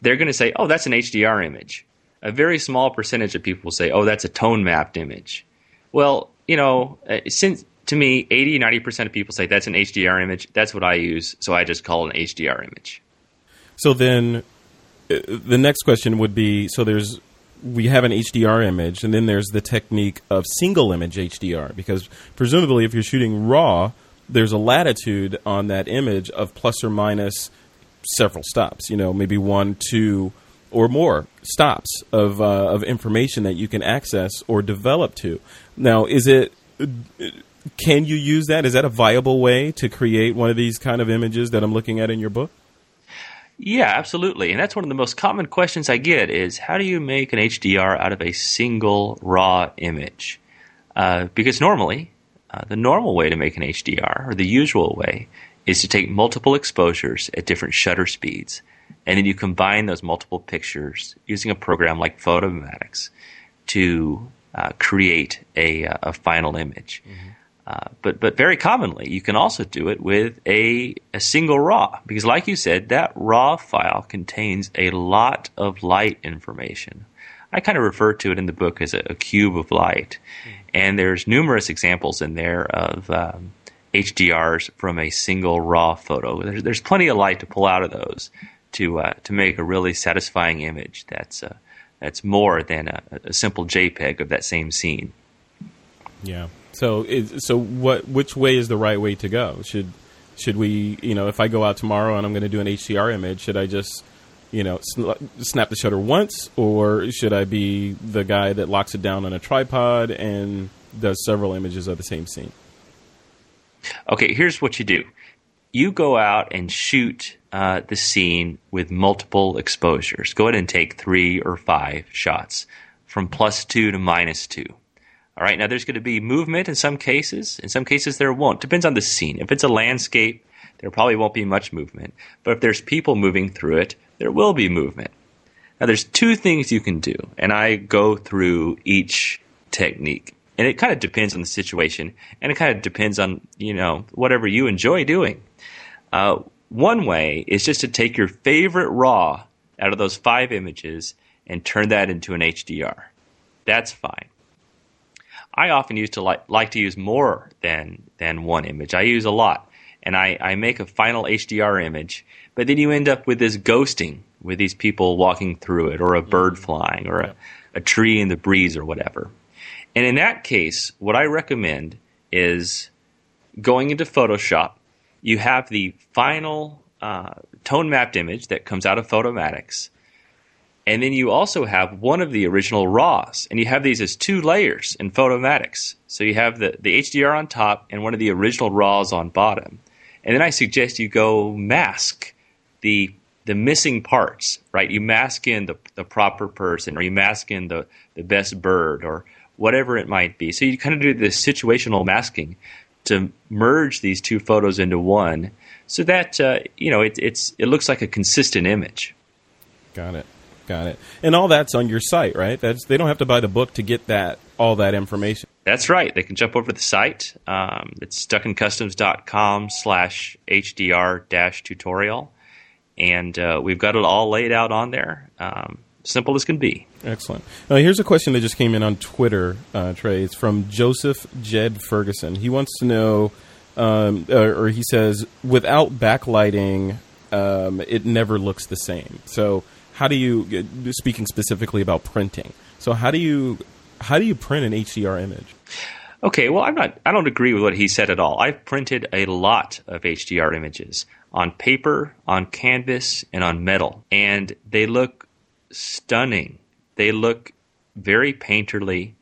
they're going to say, "Oh, that's an HDR image." A very small percentage of people will say, "Oh, that's a tone mapped image." Well, you know, uh, since to me, 80, 90% of people say that's an HDR image. That's what I use, so I just call it an HDR image. So then the next question would be so there's we have an HDR image, and then there's the technique of single image HDR, because presumably if you're shooting RAW, there's a latitude on that image of plus or minus several stops. You know, maybe one, two, or more stops of uh, of information that you can access or develop to. Now, is it? Can you use that? Is that a viable way to create one of these kind of images that I'm looking at in your book? Yeah, absolutely. And that's one of the most common questions I get is how do you make an HDR out of a single raw image? Uh, because normally, uh, the normal way to make an HDR, or the usual way, is to take multiple exposures at different shutter speeds. And then you combine those multiple pictures using a program like Photomatix to uh, create a, uh, a, final image. Mm-hmm. Uh, but but very commonly, you can also do it with a, a single RAW because, like you said, that RAW file contains a lot of light information. I kind of refer to it in the book as a, a cube of light, and there's numerous examples in there of um, HDRs from a single RAW photo. There's, there's plenty of light to pull out of those to uh, to make a really satisfying image that's uh, that's more than a, a simple JPEG of that same scene. Yeah. So, is, so what? Which way is the right way to go? Should should we, you know, if I go out tomorrow and I'm going to do an HDR image, should I just, you know, snap the shutter once, or should I be the guy that locks it down on a tripod and does several images of the same scene? Okay, here's what you do: you go out and shoot uh, the scene with multiple exposures. Go ahead and take three or five shots from plus two to minus two. All right, now there's going to be movement in some cases. In some cases, there won't. Depends on the scene. If it's a landscape, there probably won't be much movement. But if there's people moving through it, there will be movement. Now, there's two things you can do, and I go through each technique. And it kind of depends on the situation, and it kind of depends on, you know, whatever you enjoy doing. Uh, one way is just to take your favorite RAW out of those five images and turn that into an HDR. That's fine. I often used to like like to use more than than one image. I use a lot, and I, I make a final HDR image, but then you end up with this ghosting with these people walking through it, or a bird mm-hmm. flying, or a, a tree in the breeze, or whatever. And in that case, what I recommend is going into Photoshop. You have the final uh, tone mapped image that comes out of Photomatix, And then you also have one of the original RAWs, and you have these as two layers in Photomatix. So you have the, the HDR on top and one of the original RAWs on bottom. And then I suggest you go mask the the missing parts, right? You mask in the, the proper person, or you mask in the, the best bird, or whatever it might be. So you kind of do this situational masking to merge these two photos into one, so that uh, you know it, it's it looks like a consistent image. Got it. Got it. And all that's on your site, right? That's they don't have to buy the book to get that all that information. That's right. They can jump over to the site. Um, it's stuckincustoms.com slash HDR dash tutorial. And uh, we've got it all laid out on there. Um, simple as can be. Excellent. Now, here's a question that just came in on Twitter, uh, Trey. It's from Joseph Jed Ferguson. He wants to know, um, or, or, he says, without backlighting, um, it never looks the same. So, how do you, speaking specifically about printing, so how do you how do you print an HDR image? Okay, well, I'm not. I don't agree with what he said at all. I've printed a lot of HDR images on paper, on canvas, and on metal, and they look stunning. They look very painterly.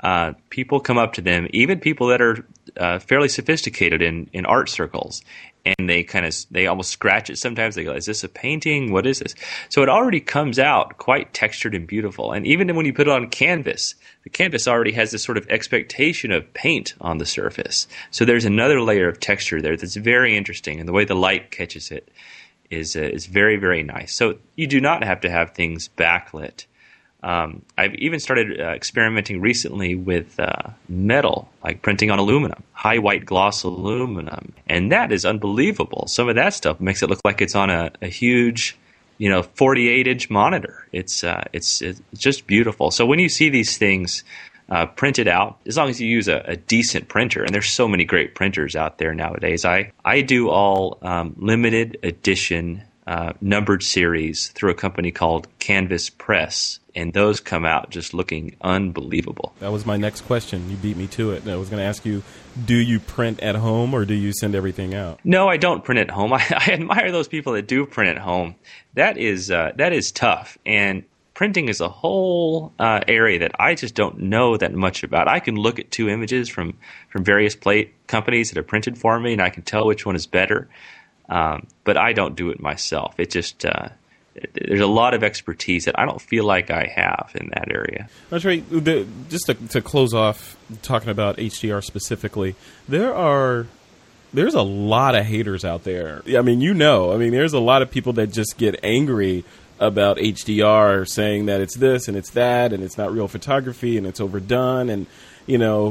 Uh, people come up to them, even people that are uh, fairly sophisticated in, in art circles, and they kind of they almost scratch it sometimes. They go is this a painting? What is this? So it already comes out quite textured and beautiful. And even when you put it on canvas the canvas already has this sort of expectation of paint on the surface. So there's another layer of texture there that's very interesting and the way the light catches it is uh, is very very nice. So you do not have to have things backlit um, I've even started uh, experimenting recently with uh, metal, like printing on aluminum, high white gloss aluminum, and that is unbelievable. Some of that stuff makes it look like it's on a, a huge, you know, 48 inch monitor. It's uh, it's it's just beautiful. So when you see these things uh, printed out, as long as you use a, a, decent printer, and there's so many great printers out there nowadays. I I do all um, limited edition uh, numbered series through a company called Canvas Press, and those come out just looking unbelievable. That was my next question. You beat me to it. I was going to ask you, do you print at home or do you send everything out? No, I don't print at home. I, I admire those people that do print at home. That is uh, that is tough, and printing is a whole uh, area that I just don't know that much about. I can look at two images from from various plate companies that have printed for me, and I can tell which one is better. Um, but I don't do it myself. It just uh, there's a lot of expertise that I don't feel like I have in that area. That's right. The, just to, to close off talking about HDR specifically, there are there's a lot of haters out there. I mean, you know, I mean, there's a lot of people that just get angry about HDR, saying that it's this and it's that, and it's not real photography, and it's overdone, and you know,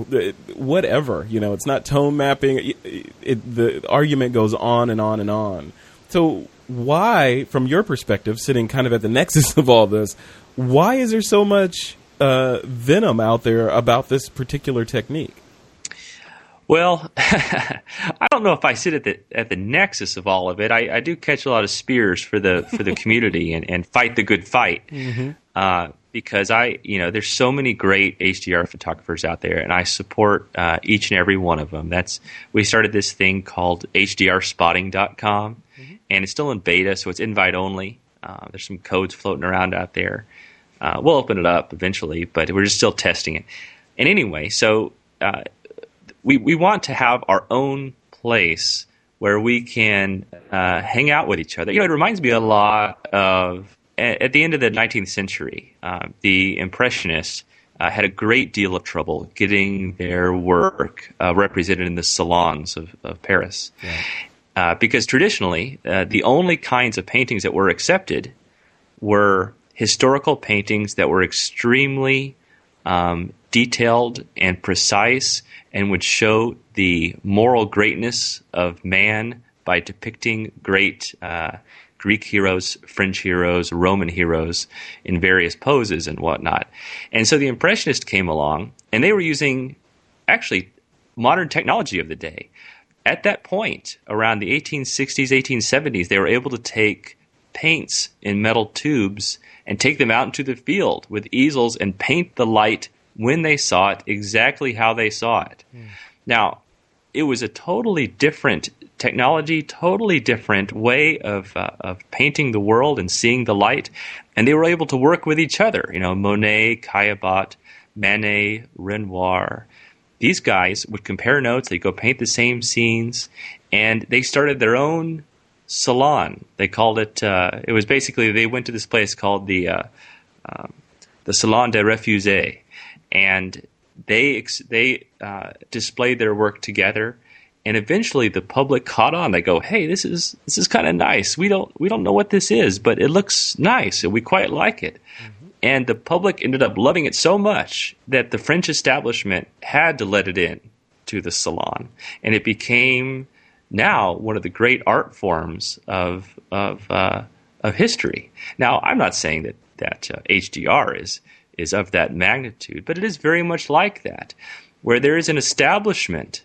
whatever. You know, it's not tone mapping. It, it, the argument goes on and on and on. So, why, from your perspective, sitting kind of at the nexus of all this, why is there so much uh, venom out there about this particular technique? Well, I don't know if I sit at the at the nexus of all of it. I, I do catch a lot of spears for the for the community and, and fight the good fight. Mm-hmm. Uh, because I, you know, there's so many great HDR photographers out there, and I support uh, each and every one of them. That's we started this thing called HDRspotting.com, mm-hmm. and it's still in beta, so it's invite only. Uh, there's some codes floating around out there. Uh, we'll open it up eventually, but we're just still testing it. And anyway, so uh, we we want to have our own place where we can uh, hang out with each other. You know, it reminds me a lot of at the end of the 19th century, uh, the Impressionists uh, had a great deal of trouble getting their work uh, represented in the salons of, of Paris. Yeah. Uh, because traditionally, uh, the only kinds of paintings that were accepted were historical paintings that were extremely um, detailed and precise and would show the moral greatness of man by depicting great uh, Greek heroes, French heroes, Roman heroes in various poses and whatnot. And so the Impressionists came along and they were using actually modern technology of the day. At that point, around the 1860s, 1870s, they were able to take paints in metal tubes and take them out into the field with easels and paint the light when they saw it exactly how they saw it. Mm. Now, it was a totally different technology, totally different way of uh, of painting the world and seeing the light, and they were able to work with each other. You know, Monet, Caillebotte, Manet, Renoir. These guys would compare notes. They go paint the same scenes, and they started their own salon. They called it. Uh, it was basically they went to this place called the uh, um, the Salon des Refusés, and they they uh, displayed their work together. And eventually, the public caught on. They go, "Hey, this is this is kind of nice. We don't we don't know what this is, but it looks nice, and we quite like it." Mm-hmm. And the public ended up loving it so much that the French establishment had to let it in to the salon, and it became now one of the great art forms of of uh, of history. Now, I'm not saying that that uh, HDR is is of that magnitude, but it is very much like that, where there is an establishment,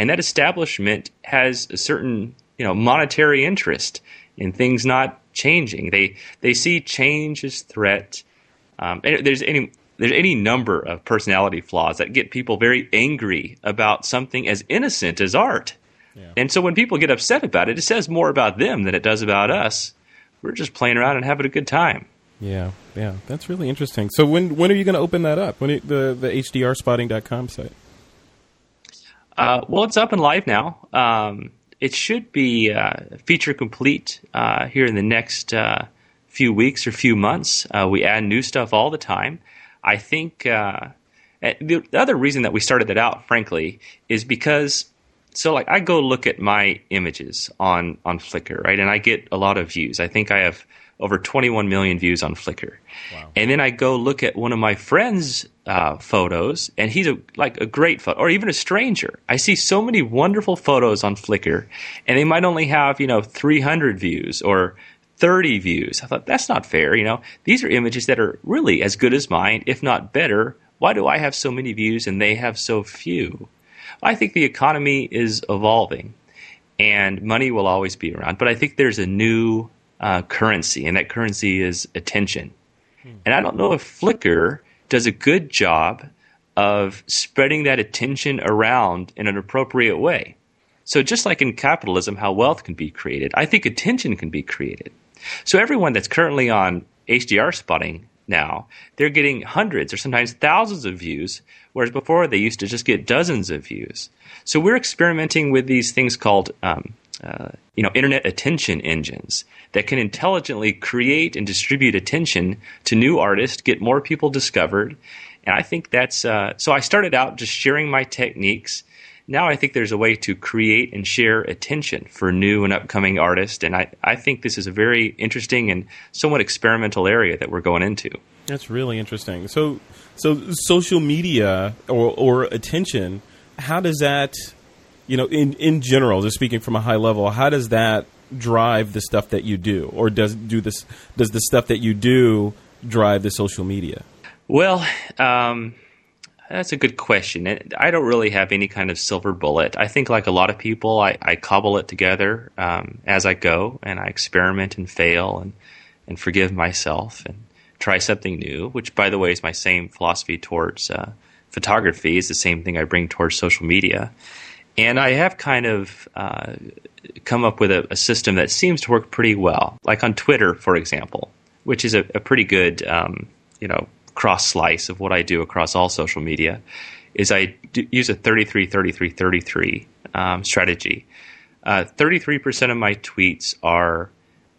and that establishment has a certain you know monetary interest in things not changing. They they see change as threat. Um, there's any there's any number of personality flaws that get people very angry about something as innocent as art. Yeah. And so when people get upset about it, it says more about them than it does about us. We're just playing around and having a good time. Yeah, yeah, that's really interesting. So when when are you going to open that up? When it, the the hdrspotting.com site? Uh, well, it's up and live now. Um, it should be uh, feature complete uh, here in the next uh, few weeks or few months. Uh, we add new stuff all the time. I think uh, the, the other reason that we started that out, frankly, is because so like I go look at my images on on Flickr, right, and I get a lot of views. I think I have over 21 million views on Flickr. Wow. And then I go look at one of my friends' uh, photos, and he's a, like a great photo, or even a stranger. I see so many wonderful photos on Flickr, and they might only have you know 300 views or 30 views. I thought that's not fair. You know, these are images that are really as good as mine, if not better. Why do I have so many views and they have so few? I think the economy is evolving, and money will always be around. But I think there's a new uh, currency, and that currency is attention. Hmm. And I don't know if Flickr does a good job of spreading that attention around in an appropriate way. So, just like in capitalism, how wealth can be created, I think attention can be created. So, everyone that's currently on HDR spotting now, they're getting hundreds or sometimes thousands of views, whereas before they used to just get dozens of views. So, we're experimenting with these things called um, uh, you know, internet attention engines that can intelligently create and distribute attention to new artists, get more people discovered. And I think that's uh, so. I started out just sharing my techniques. Now I think there's a way to create and share attention for new and upcoming artists. And I, I think this is a very interesting and somewhat experimental area that we're going into. That's really interesting. So, so social media or, or attention, how does that you know, in in general, just speaking from a high level, how does that drive the stuff that you do, or does do this does the stuff that you do drive the social media? Well, um, that's a good question. I don't really have any kind of silver bullet. I think, like a lot of people, I, I cobble it together um, as I go, and I experiment and fail, and and forgive myself, and try something new. Which, by the way, is my same philosophy towards uh, photography. Is the same thing I bring towards social media. And I have kind of uh, come up with a, a, system that seems to work pretty well, like on Twitter, for example, which is a, a pretty good, um, you know, cross slice of what I do across all social media. Is I use a 33 33 33 um, strategy. Uh, 33% of my tweets are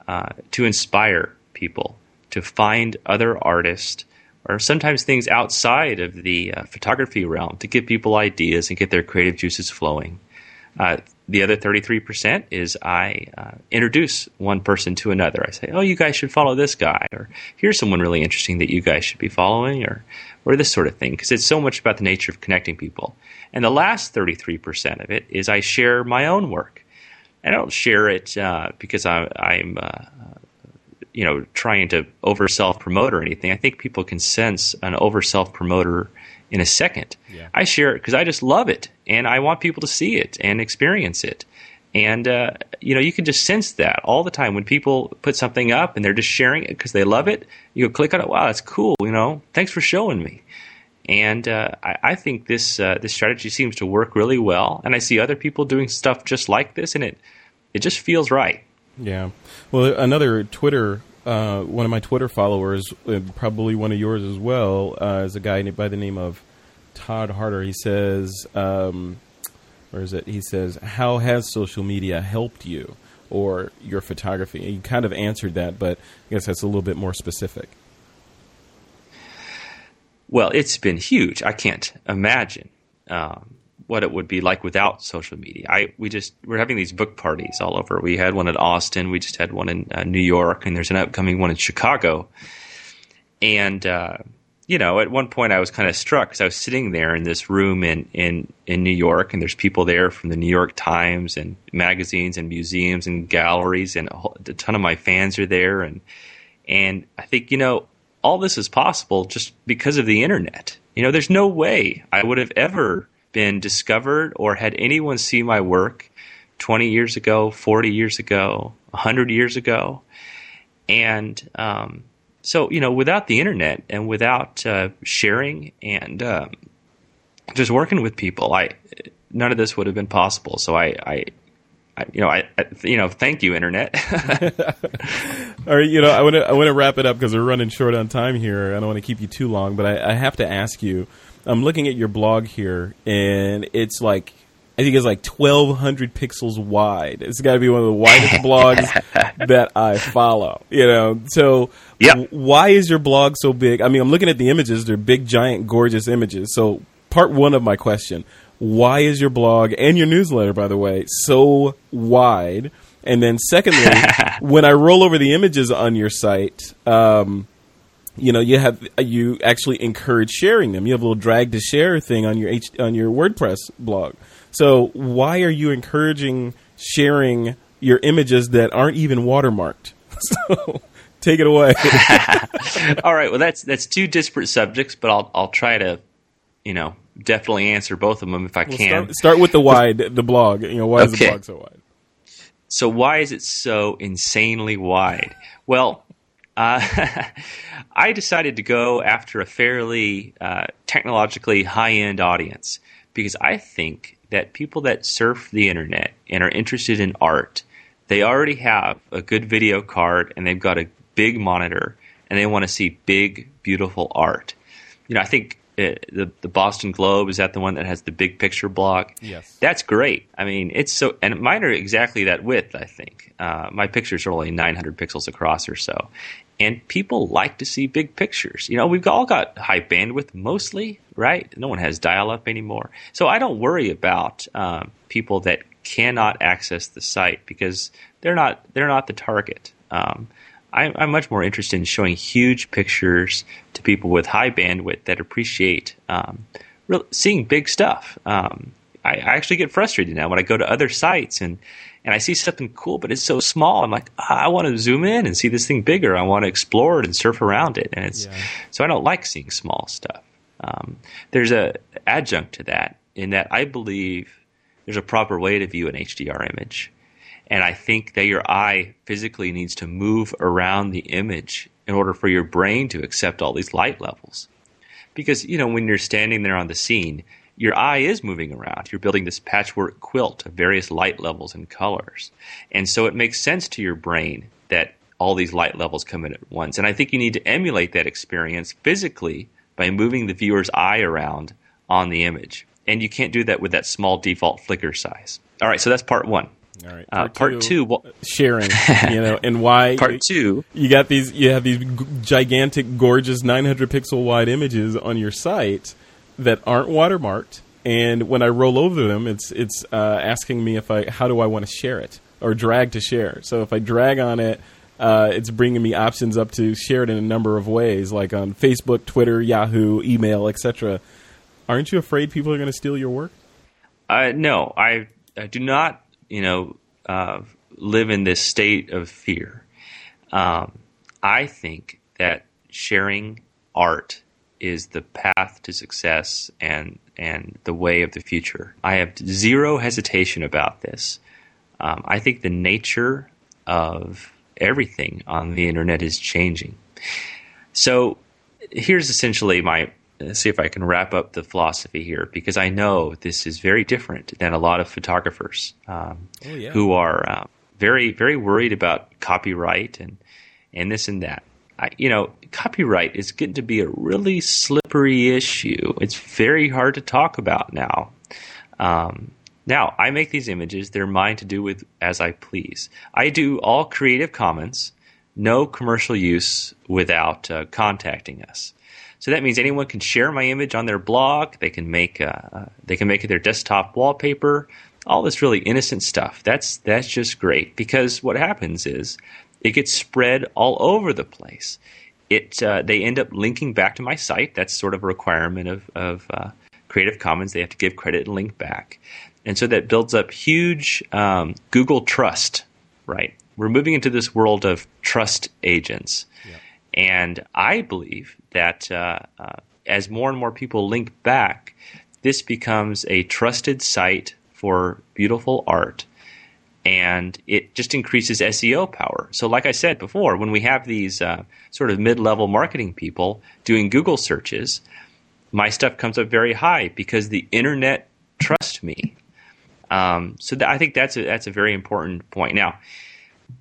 uh, to inspire people to find other artists or sometimes things outside of the uh, photography realm to give people ideas and get their creative juices flowing. Uh, the other 33% is I uh, introduce one person to another. I say, oh, you guys should follow this guy, or here's someone really interesting that you guys should be following, or, or this sort of thing, because it's so much about the nature of connecting people. And the last 33% of it is I share my own work. I don't share it uh, because I, am you know trying to over self promote or anything. I think people can sense an over self promoter in a second. Yeah. I share it because I just love it and I want people to see it and experience it. And uh, you know, you can just sense that all the time when people put something up and they're just sharing it because they love it. You click on it. Wow, that's cool. You know, thanks for showing me. And uh, I, I, think this uh, this strategy seems to work really well. And I see other people doing stuff just like this, and it it just feels right. Yeah. Well, another Twitter, uh, one of my Twitter followers, uh, probably one of yours as well, uh, is a guy by the name of Todd Harder. He says, um, where is it? He says, "How has social media helped you or your photography?" You kind of answered that, but I guess that's a little bit more specific. Well, it's been huge. I can't imagine um, what it would be like without social media. I we just we're having these book parties all over. We had one at Austin. We just had one in uh, New York, and there's an upcoming one in Chicago. And uh, you know, at one point I was kind of struck because I was sitting there in this room in, in, in New York, and there's people there from the New York Times and magazines and museums and galleries, and a, whole, a ton of my fans are there, and and I think you know all this is possible just because of the internet. You know, there's no way I would have ever been discovered or had anyone see my work 20 years ago, 40 years ago, 100 years ago, and um, so you know, without the internet and without uh, sharing and um, just working with people, I none of this would have been possible. So I, I, you know, I, I, you know, thank you, internet. All right, you know, I want to I want to wrap it up because we're running short on time here. I don't want to keep you too long, but I, I have to ask you. I'm looking at your blog here, and it's like I think it's like 1,200 pixels wide. It's got to be one of the widest blogs that I follow. You know, so Yep. w- why is your blog so big? I mean, I'm looking at the images; they're big, giant, gorgeous images. So, part one of my question: Why is your blog and your newsletter, by the way, so wide? And then, secondly, when I roll over the images on your site, um, you know you have you actually encourage sharing them you have a little drag to share thing on your H, on your wordpress blog so why are you encouraging sharing your images that aren't even watermarked so take it away All right. Well, that's that's two disparate subjects, but I'll I'll try to, you know, definitely answer both of them if I Well, can. start, start with the wide the blog you know why is the blog so wide So why is it so insanely wide? Well, uh, I decided to go after a fairly uh, technologically high-end audience because I think that people that surf the internet and are interested in art, they already have a good video card and they've got a big monitor and they want to see big, beautiful art. You know, I think uh, the the Boston Globe is that the one that has the big picture blog. Yes. that's great. I mean, it's so, and mine are exactly that width. I think uh, my pictures are only 900 pixels across or so, and people like to see big pictures. You know, we've all got high bandwidth mostly, right? No one has dial up anymore, so I don't worry about um, people that cannot access the site because they're not they're not the target. Um, I'm, I'm much more interested in showing huge pictures to people with high bandwidth that appreciate um, real, seeing big stuff. Um, I, I actually get frustrated now when I go to other sites and and I see something cool, but it's so small. I'm like, ah, I want to zoom in and see this thing bigger. I want to explore it and surf around it, and it's so I don't like seeing small stuff. Um, there's a adjunct to that in that I believe there's a proper way to view an HDR image. And I think that your eye physically needs to move around the image in order for your brain to accept all these light levels. Because, you know, when you're standing there on the scene, your eye is moving around. You're building this patchwork quilt of various light levels and colors. And so it makes sense to your brain that all these light levels come in at once. And I think you need to emulate that experience physically by moving the viewer's eye around on the image. And you can't do that with that small default Flickr size. All right, so that's part one. all right Uh, part two, well, sharing you know and why part two, you got these you have these g- gigantic gorgeous 900 pixel wide images on your site that aren't watermarked and when i roll over them it's it's uh, asking me if i how do i want to share it or drag to share. So if i drag on it uh, it's bringing me options up to share it in a number of ways like on facebook twitter yahoo email etc aren't you afraid people are going to steal your work? Uh, no, I, I do not, you know, uh, live in this state of fear. Um, I think that sharing art is the path to success and and the way of the future. I have zero hesitation about this. Um, I think the nature of everything on the internet is changing. So here's essentially my let's see if I can wrap up the philosophy here because I know this is very different than a lot of photographers um, Oh, yeah. who are um, very very worried about copyright and and this and that. I, you know, copyright is getting to be a really slippery issue. It's very hard to talk about now. Um, now, I make these images; they're mine to do with as I please. I do all Creative Commons, no commercial use without uh, contacting us. So that means anyone can share my image on their blog. They can make uh, they can make it their desktop wallpaper. All this really innocent stuff. That's that's just great because what happens is it gets spread all over the place. It uh, they end up linking back to my site. That's sort of a requirement of of uh, Creative Commons. They have to give credit and link back, and so that builds up huge um, Google trust. Right, we're moving into this world of trust agents, yeah. and I believe that uh, uh, as more and more people link back, this becomes a trusted site for beautiful art and it just increases SEO power. So, like I said before, when we have these uh, sort of mid level marketing people doing Google searches, my stuff comes up very high because the internet trusts me. Um, so, th- I think that's a, that's a very important point. Now,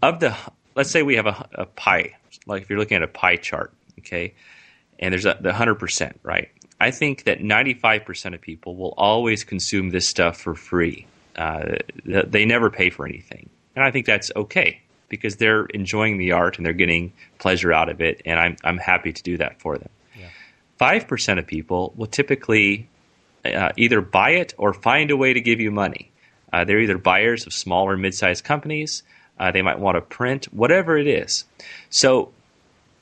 of the let's say we have a, a pie, like if you're looking at a pie chart, okay, and there's a, the hundred percent, right? I think that 95% of people will always consume this stuff for free uh, they never pay for anything, and I think that's okay because they're enjoying the art and they're getting pleasure out of it, and I'm I'm happy to do that for them. Five percent of people will typically uh, either buy it or find a way to give you money. Uh, they're either buyers of small or mid-sized companies. Uh, they might want to print, whatever it is. So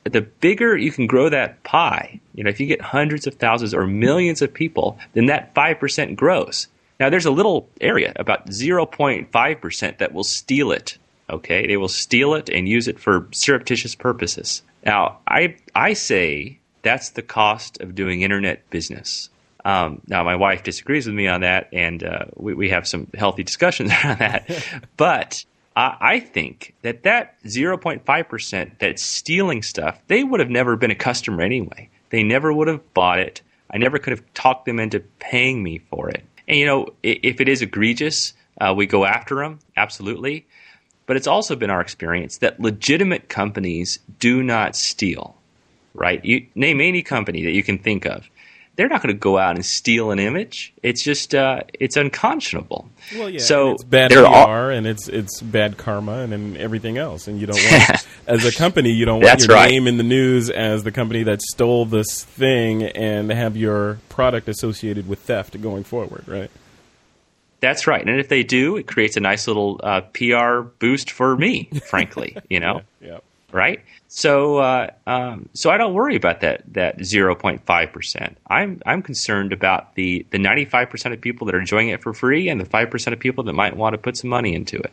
the bigger you can grow that pie, you know, if you get hundreds of thousands or millions of people, then that 5% grows. Now, there's a little area, about 0.5%, that will steal it. Okay, they will steal it and use it for surreptitious purposes. Now, I I say that's the cost of doing internet business. Um, now, my wife disagrees with me on that, and uh, we, we have some healthy discussions around that. but I, I think that that 0.5% that's stealing stuff, they would have never been a customer anyway. They never would have bought it. I never could have talked them into paying me for it. And you know, if it is egregious, uh, we go after them, absolutely. But it's also been our experience that legitimate companies do not steal. Right? You name any company that you can think of they're not going to go out and steal an image. It's just uh, it's unconscionable. Well, yeah. So it's bad PR all, and it's it's bad karma and, and everything else. And you don't want as a company you don't want your right. name in the news as the company that stole this thing and have your product associated with theft going forward, right? That's right. And if they do, it creates a nice little uh, PR boost for me, frankly. You know. yeah. yeah right? So, uh, um, so I don't worry about that that zero point five percent. I'm I'm concerned about the the ninety five percent of people that are enjoying it for free, and the five percent of people that might want to put some money into it.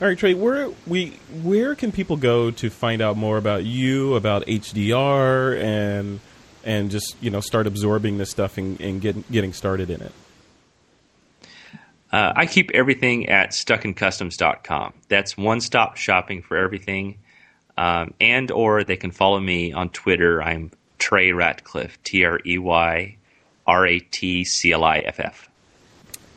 All right, Trey. Where we where can people go to find out more about you, about HDR, and and just you know start absorbing this stuff and, and get, getting started in it? Uh, I keep everything at stuckincustoms.com. That's one stop shopping for everything um, and or they can follow me on Twitter. I'm Trey Ratcliff, T R E Y R A T C L I F F.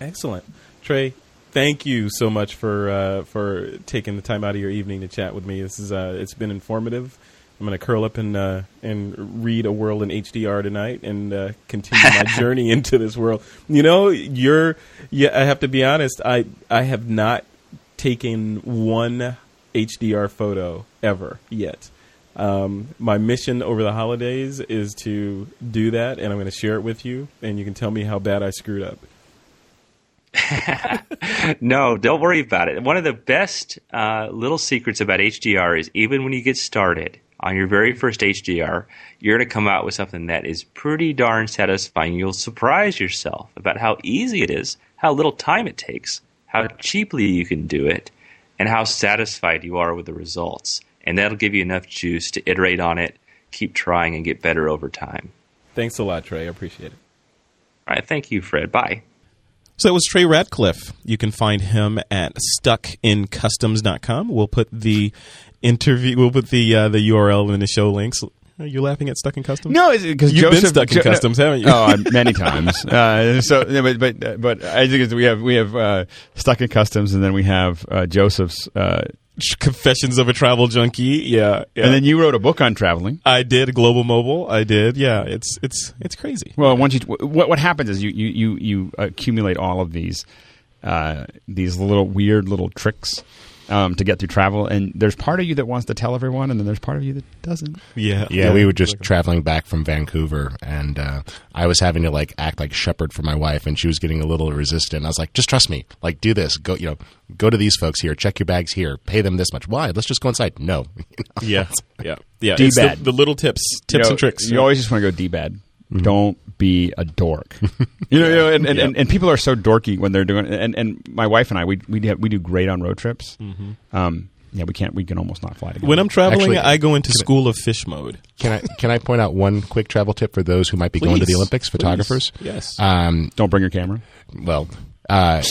Excellent, Trey. Thank you so much for uh, for taking the time out of your evening to chat with me. This is uh, it's been informative. I'm going to curl up and uh, and read a world in HDR tonight and uh, continue my journey into this world. You know, you're yeah. I have to be honest. I I have not taken one HDR photo ever yet. Um, my mission over the holidays is to do that, and I'm going to share it with you, and you can tell me how bad I screwed up. no, don't worry about it. One of the best uh, little secrets about HDR is even when you get started on your very first HDR, you're going to come out with something that is pretty darn satisfying. You'll surprise yourself about how easy it is, how little time it takes, how cheaply you can do it, and how satisfied you are with the results. And that'll give you enough juice to iterate on it, keep trying, and get better over time. Thanks a lot, Trey. I appreciate it. All right. Thank you, Fred. Bye. So it was Trey Ratcliff. You can find him at stuckincustoms.com. We'll put the interview, we'll put the uh, the URL in the show links. Are you laughing at Stuck in Customs? No, because you've Joseph, been stuck in jo- customs, haven't you? Oh, many times. uh, so, but but but I think we have we have uh, Stuck in Customs, and then we have uh, Joseph's uh, Confessions of a Travel Junkie. Yeah, yeah. And then you wrote a book on traveling. I did Global Mobile. I did. Yeah, it's it's it's crazy. Well, once you what what happens is you you you, you accumulate all of these uh, these little weird little tricks um, to get through travel, and there's part of you that wants to tell everyone, and then there's part of you that doesn't. Yeah, Yeah, we were just traveling back from Vancouver, and uh, I was having to like act like shepherd for my wife, and she was getting a little resistant. I was like, "Just trust me. Like, do this. Go, you know, go to these folks here. Check your bags here. Pay them this much. Why? Let's just go inside. No, Yeah, yeah, yeah. D It's the, bad. the little tips, tips You know, and tricks. You always just want to go d bad. Don't be a dork. you know, you know and, and, and, and people are so dorky when they're doing. And, and my wife and I, we we do, we do great on road trips. Um, yeah, we can't. We can almost not fly together. when I'm traveling, Actually, I go into school of fish mode. can I can I point out one quick travel tip for those who might be going to the Olympics, photographers? Please. Yes. Um, don't bring your camera. well, uh,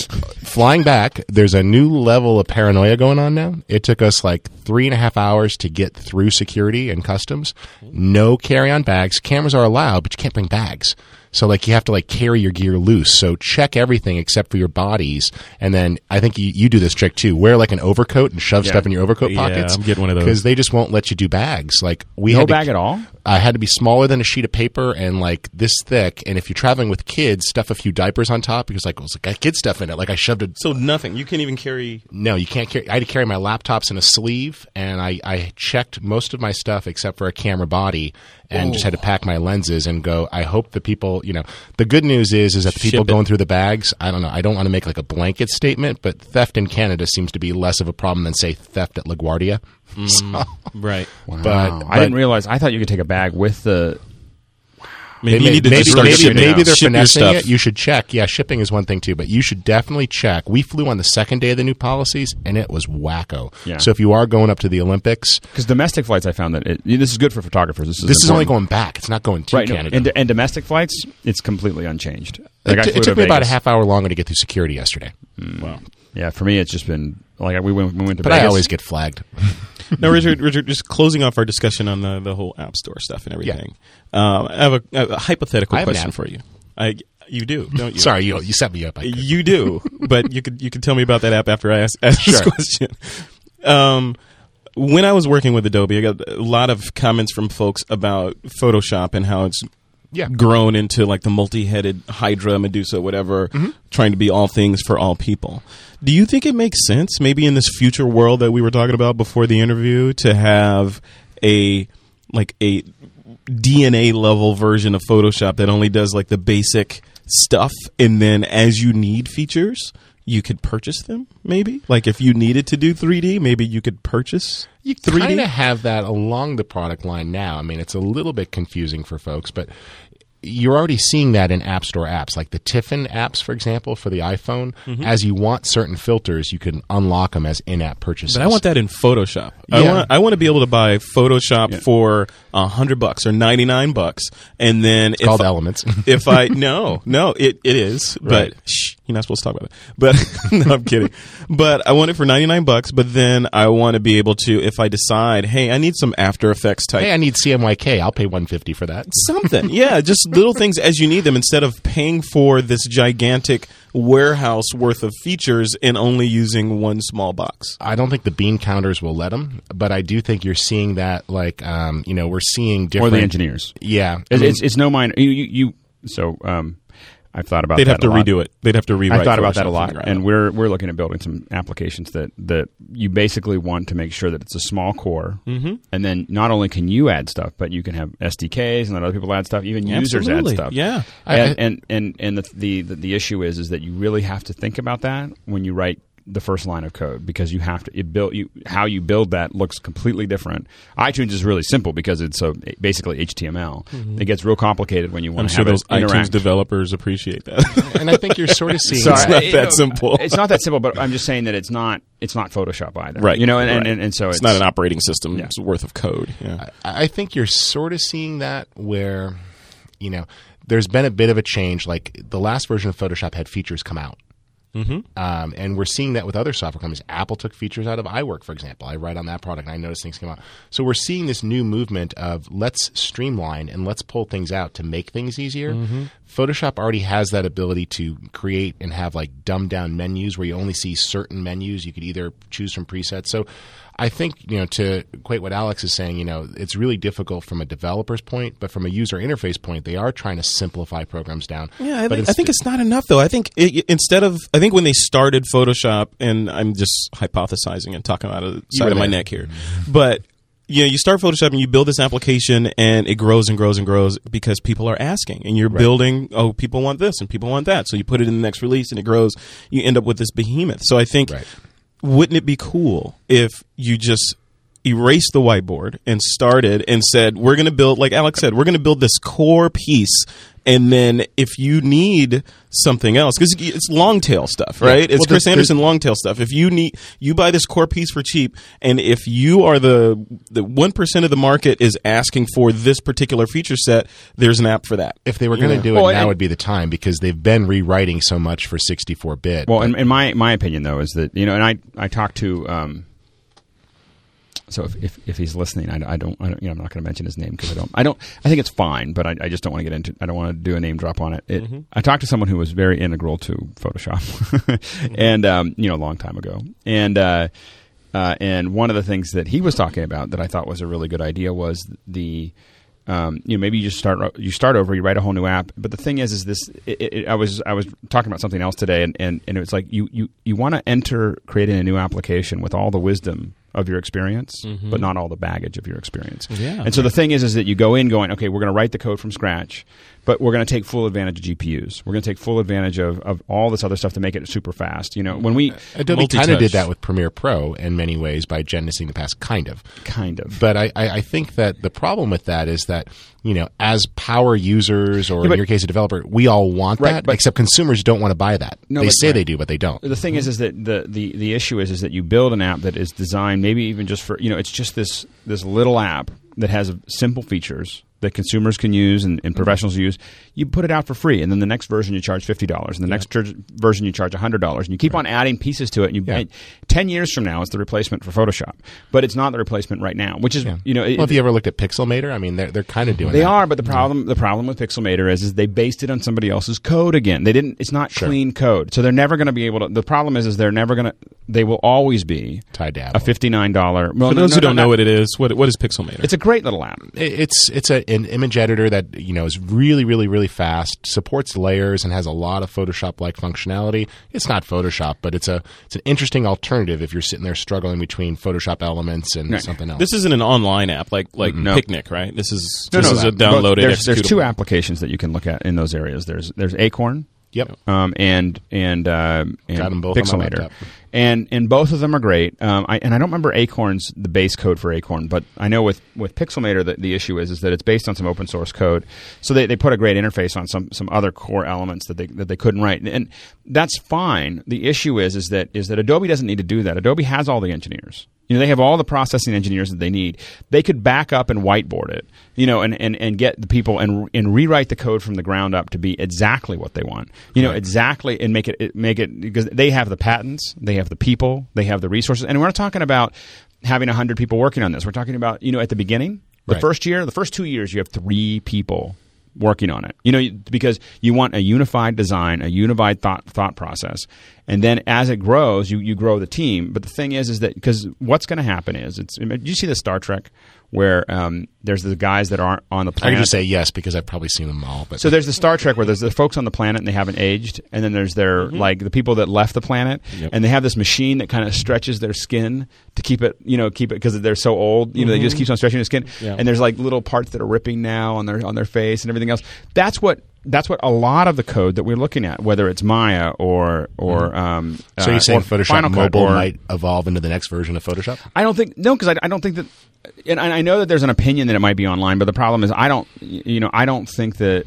flying back, there's a new level of paranoia going on now. It took us like three and a half hours to get through security and customs. No carry on bags. Cameras are allowed, but you can't bring bags. So like you have to like carry your gear loose. So check everything except for your bodies. And then I think you, you do this trick too. Wear like an overcoat and shove Yeah. stuff in your overcoat Yeah, pockets. I'm getting one of those. Because they just won't let you do bags. Like we No had to- bag at all? I had to be smaller than a sheet of paper and like this thick. And if you're traveling with kids, stuff a few diapers on top because like it was like kid stuff in it. Like I shoved it. so nothing. You can't even carry. no, you can't carry. I had to carry my laptops in a sleeve, and I, I checked most of my stuff except for a camera body, and just had to pack my lenses and go. I hope the people, you know, the good news is is that the people going through the bags. I don't know. I don't want to make like a blanket statement, but theft in Canada seems to be less of a problem than say theft at LaGuardia. Mm-hmm. So- Right. but, Wow. I didn't realize. I thought you could take a bag with the. Maybe They you may- need to maybe, maybe, maybe they're Ship finessing stuff. it. You should check. Yeah, shipping is one thing too, but you should definitely check. We flew on the second day of the new policies, and it was wacko. Yeah. So if you are going up to the Olympics, Because domestic flights, I found that it, this is good for photographers. This is this is only going back. It's not going to right. no, Canada. and, and domestic flights, it's completely unchanged. Like it, I t- flew it to took me about a half hour longer to get through security yesterday, mm. Wow. Yeah, for me, it's just been like we went. We went to but Vegas. I always get flagged. Now, Richard, Richard, just closing off our discussion on the, the whole App Store stuff and everything. Um, I have a, a hypothetical I question for you. I, you do, don't you? Sorry, you you set me up. You do, but you could you could tell me about that app after I ask, ask this question. Um, when I was working with Adobe, I got a lot of comments from folks about Photoshop and how it's Yeah. grown into like the multi-headed Hydra, Medusa, whatever, Mm-hmm. trying to be all things for all people. Do you think it makes sense, maybe in this future world that we were talking about before the interview, to have a like a DNA level version of Photoshop that only does like the basic stuff, and then as you need features, you could purchase them. Maybe like if you needed to do 3D, maybe you could purchase You 3D. kind of have that along the product line now. I mean, it's a little bit confusing for folks, but you're already seeing that in App Store apps, like the Tiffen apps, for example, for the iPhone. Mm-hmm. As you want certain filters, you can unlock them as in-app purchases. But I want that in Photoshop. I Yeah. want I want to be able to buy Photoshop for a hundred bucks or ninety nine bucks, and then It's called Elements. if I no no it it is, Right. but shh, you're not supposed to talk about it. But no, I'm kidding. But I want it for ninety nine bucks. But then I want to be able to, if I decide, hey, I need some After Effects type hey, I need CMYK. I'll pay 150 for that. something. yeah, just little things as you need them instead of paying for this gigantic warehouse worth of features and only using one small box. I don't think the bean counters will let them, but I do think you're seeing that. Like, um, you know, we're seeing or different the engineers. Yeah, I It's, mean, it's, it's no minor. You, you, you so um, I've thought about. That. They'd have to redo it. They'd have to rewrite. It. I thought about that a lot, and we're we're looking at building some applications that that you basically want to make sure that it's a small core, mm-hmm. and then not only can you add stuff, but you can have SDKs and let other people add stuff. Even users add stuff. Yeah. I- and, and and and the, the the the issue is is that you really have to think about that when you write the first line of code because you have to it build you how you build that looks completely different. iTunes is really simple because it's so basically HTML. Mm-hmm. It gets real complicated when you want I'm to sure have those it interact. iTunes developers appreciate that. and I think you're sort of seeing. Sorry, It's not you that know, simple. It's not that simple, but I'm just saying that it's not it's not Photoshop either. right. You know, and, right. and, and, and so it's, it's, not an operating system Yeah. it's worth of code. Yeah. I I think you're sort of seeing that where, you know, there's been a bit of a change. Like the last version of Photoshop had features come out. Mm-hmm. Um, and we're seeing that with other software companies. Apple took features out of iWork, for example. I write on that product and I notice things come out. So we're seeing this new movement of let's streamline and let's pull things out to make things easier. Mm-hmm. Photoshop already has that ability to create and have like dumbed down menus where you only see certain menus. You could either choose from presets. So I think, you know, to equate what Alex is saying, you know, it's really difficult from a developer's point, but from a user interface point, they are trying to simplify programs down. Yeah, I think, I think it's not enough though. I think it, instead of I think when they started Photoshop, and I'm just hypothesizing and talking out of the side of my neck here, but you know, you start Photoshop and you build this application, and it grows and grows and grows because people are asking, and you're building. Oh, people want this and people want that, so you put it in the next release, and it grows. You end up with this behemoth. So I think Right. Wouldn't it be cool if you just erased the whiteboard and started and said we're going to build like alex said we're going to build this core piece and then if you need something else because it's long tail stuff right it's Well, chris the- the- anderson long tail stuff if you need you buy this core piece for cheap and if you are the the 1% of the market is asking for this particular feature set there's an app for that if they were going to Yeah. do it, Well, now and- would be the time because they've been rewriting so much for 64 bit. Well, in, in my my opinion, though, is that you know, and I I talked to. Um, so if, if, if he's listening, I, I don't, I don't you know I'm not going to mention his name because I don't I don't I think it's fine, but I, I just don't want to get into I don't want to do a name drop on it. it I talked to someone who was very integral to Photoshop, and um, you know a long time ago, and uh, uh, and one of the things that he was talking about that I thought was a really good idea was the um, you know maybe you just start you start over you write a whole new app. But the thing is is this it, it, I was I was talking about something else today and, and, and it was like you you, you want to enter creating a new application with all the wisdom of your experience mm-hmm. but not all the baggage of your experience. Yeah. and so the thing is is that you go in going okay we're going to write the code from scratch but we're going to take full advantage of GPUs we're going to take full advantage of, of all this other stuff to make it super fast. You know when we uh, Adobe kind of did that with Premiere Pro in many ways by Genesing the past, kind of. kind of. But I, I, I think that the problem with that is that you know, as power users or but- in your case a developer, we all want Right, that, but- except consumers don't want to buy that. No, they but- say right. they do, but they don't. the thing is is that the, the the issue is is that you build an app that is designed maybe even just for you know it's just this this little app that has simple features that consumers can use and, and mm-hmm. professionals use you put it out for free and then the next version you charge $50 and the next ter- version you charge $100 and you keep on adding pieces to it and you Yeah. 10 years from now it's the replacement for photoshop but it's not the replacement right now which is you know it- have you ever looked at Pixelmator? I mean, they're they're kind of doing they that. are, but the mm-hmm. problem the problem with Pixelmator is is they based it on somebody else's code again. They didn't. It's not clean code, so they're never going to be able to. The problem is is they're never going to. They will always be tied to a fifty nine dollar. Well, for no, those no, who no, don't not- know what it is what what is pixelmator it's a great little app. It- It's it's a, an image editor that you know is really really really fast, supports layers, and has a lot of Photoshop like functionality. It's not Photoshop, but it's a it's an interesting alternative if you're sitting there struggling between Photoshop elements and Right. something else. This isn't an online app like like No. Picnik, right? This is No, this no, is a downloaded. There's, there's two applications that you can look at in those areas. There's there's Acorn, yep. um, and and um, and Got 'em both on my Pixelmator, laptop. And and both of them are great. Um, I, and I don't remember Acorn's the base code for Acorn, but I know with with Pixelmator the, the issue is is that it's based on some open source code. So they, they put a great interface on some some other core elements that they that they couldn't write, and that's fine. The issue is is that is that Adobe doesn't need to do that. Adobe has all the engineers. You know, they have all the processing engineers that they need. They could back up and whiteboard it, you know, and, and, and get the people and and rewrite the code from the ground up to be exactly what they want. You know, exactly and make it, make it because they have the patents, they have the people, they have the resources, and we're not talking about having hundred people working on this. We're talking about you know at the beginning, the Right. first year, the first two years, you have three people working on it. You know, because you want a unified design, a unified thought thought process, and then as it grows, you you grow the team. But the thing is, is that because what's going to happen is it's. You see the Star Trek where um, there's the guys that aren't on the I planet? can just say yes because I've probably seen them all. But So there's the Star Trek where there's the folks on the planet and they haven't aged, and then there's their Mm-hmm. like the people that left the planet, and they have this machine that kind of stretches their skin to keep it, you know, keep it because they're so old, you know, they just Mm-hmm. keeps on stretching their skin, Yeah. and there's like little parts that are ripping now on their on their face and everything else. That's what that's what a lot of the code that we're looking at, whether it's Maya or or um, Mm-hmm. so uh, you're saying or Photoshop Mobile or- might evolve into the next version of Photoshop? I don't think no, because I, I don't think that, and I know that there's an opinion that it might be online, but the problem is I don't, you know, I don't think that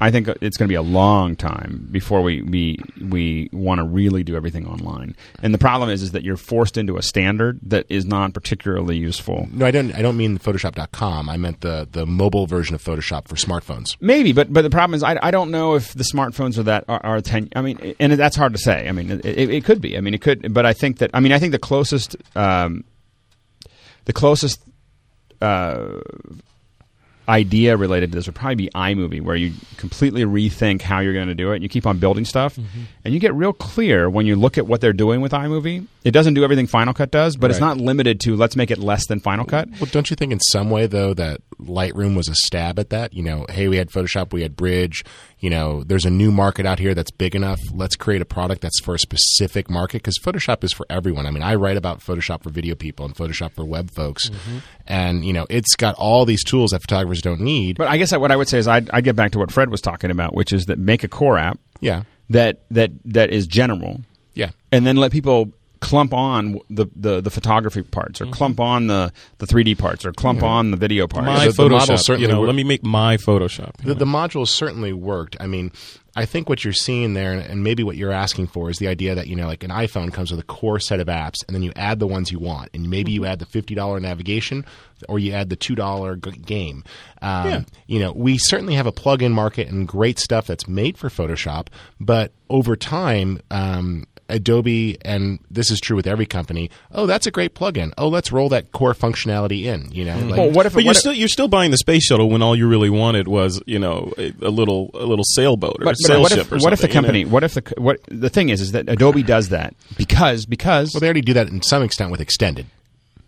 I think it's going to be a long time before we we we want to really do everything online. And the problem is is that you're forced into a standard that is not particularly useful. No, I don't. I don't mean Photoshop.com. I meant the the mobile version of Photoshop for smartphones. Maybe, but but the problem is I, I don't know if the smartphones are that are, are ten. I mean, and that's hard to say. I mean, it, it, it could be. I mean, it could. But I think that I mean I think the closest um, the closest uh, idea related to this would probably be iMovie, where you completely rethink how you're going to do it. And you keep on building stuff, Mm-hmm. and you get real clear when you look at what they're doing with iMovie. It doesn't do everything Final Cut does, but it's not limited to let's make it less than Final Cut. Well, don't you think in some way though that Lightroom was a stab at that? You know, hey, we had Photoshop, we had Bridge. You know, there's a new market out here that's big enough. Let's create a product that's for a specific market because Photoshop is for everyone. I mean, I write about Photoshop for video people and Photoshop for web folks, mm-hmm. and you know, it's got all these tools that photographers don't need. But I guess what I would say is I'd, I'd get back to what Fred was talking about, which is that make a core app yeah, that that that is general, yeah. and then let people clump on the, the, the photography parts or Mm-hmm. clump on the, the 3D parts or clump on the video parts. My the- the model Photoshop. certainly you know, let me make my Photoshop. The, the modules certainly worked. I mean, I think what you're seeing there, and, and maybe what you're asking for, is the idea that you know, like an iPhone comes with a core set of apps, and then you add the ones you want, and maybe you add the fifty dollar navigation, or you add the two dollar g- game. Um, Yeah. You know, we certainly have a plug-in market and great stuff that's made for Photoshop, but over time. Um, Adobe, and this is true with every company. Oh, that's a great plugin. Oh, let's roll that core functionality in. You know, mm-hmm. like, Well, what if But you're if- still you're still buying the space shuttle when all you really wanted was you know a, a little a little sailboat or a but, sail but what ship if, or what if the something, you know? company what if the what the thing is is that Adobe does that because because well, they already do that in some extent with extended.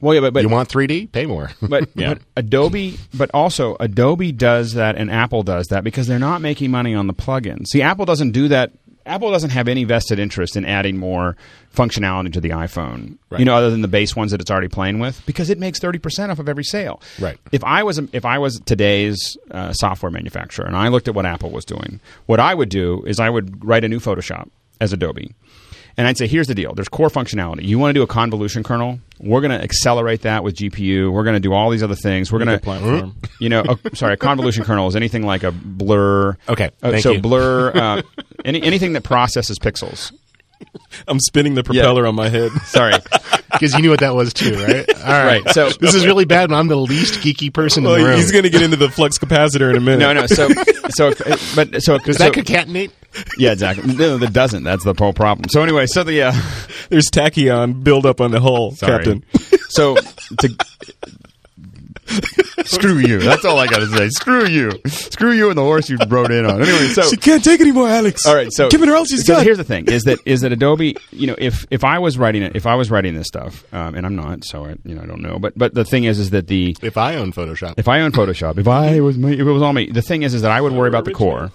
well yeah but, but you want 3D? Pay more. but, Yeah. but Adobe, but also Adobe does that and Apple does that because they're not making money on the plugins. See, Apple doesn't do that. Apple doesn't have any vested interest in adding more functionality to the iPhone, you know, other than the base ones that it's already playing with, because it makes thirty percent off of every sale. Right. If I was if I was today's uh, software manufacturer and I looked at what Apple was doing, what I would do is I would write a new Photoshop as Adobe. And I'd say, here's the deal. There's core functionality. You want to do a convolution kernel? We're going to accelerate that with GPU. We're going to do all these other things. We're going Good to, platform. you know, a, sorry, a convolution kernel is anything like a blur. Okay, Uh, so you. blur, uh, any, anything that processes pixels. I'm spinning the propeller on my head. Sorry. Because you knew what that was too, right? All right. Right, so- this is really bad when I'm the least geeky person in Well, the room. he's going to get into the flux capacitor in a minute. No, no. So, so, but so Does so, that concatenate? Yeah, exactly. No, that doesn't. That's the whole problem. So anyway, so the uh, There's tachyon build up on the hull, Sorry. Captain. So to screw you. That's all I got to say. Screw you. Screw you and the horse you rode in on. Anyway, so she can't take anymore, Alex. all right. So give it her else she's so got. here's the thing: is that is that Adobe? You know, if if I was writing it, if I was writing this stuff, um, and I'm not, so I you know I don't know. But but the thing is, is that the If I own Photoshop, if I own Photoshop, if I was me, if it was all me, the thing is, is that I would worry about the core,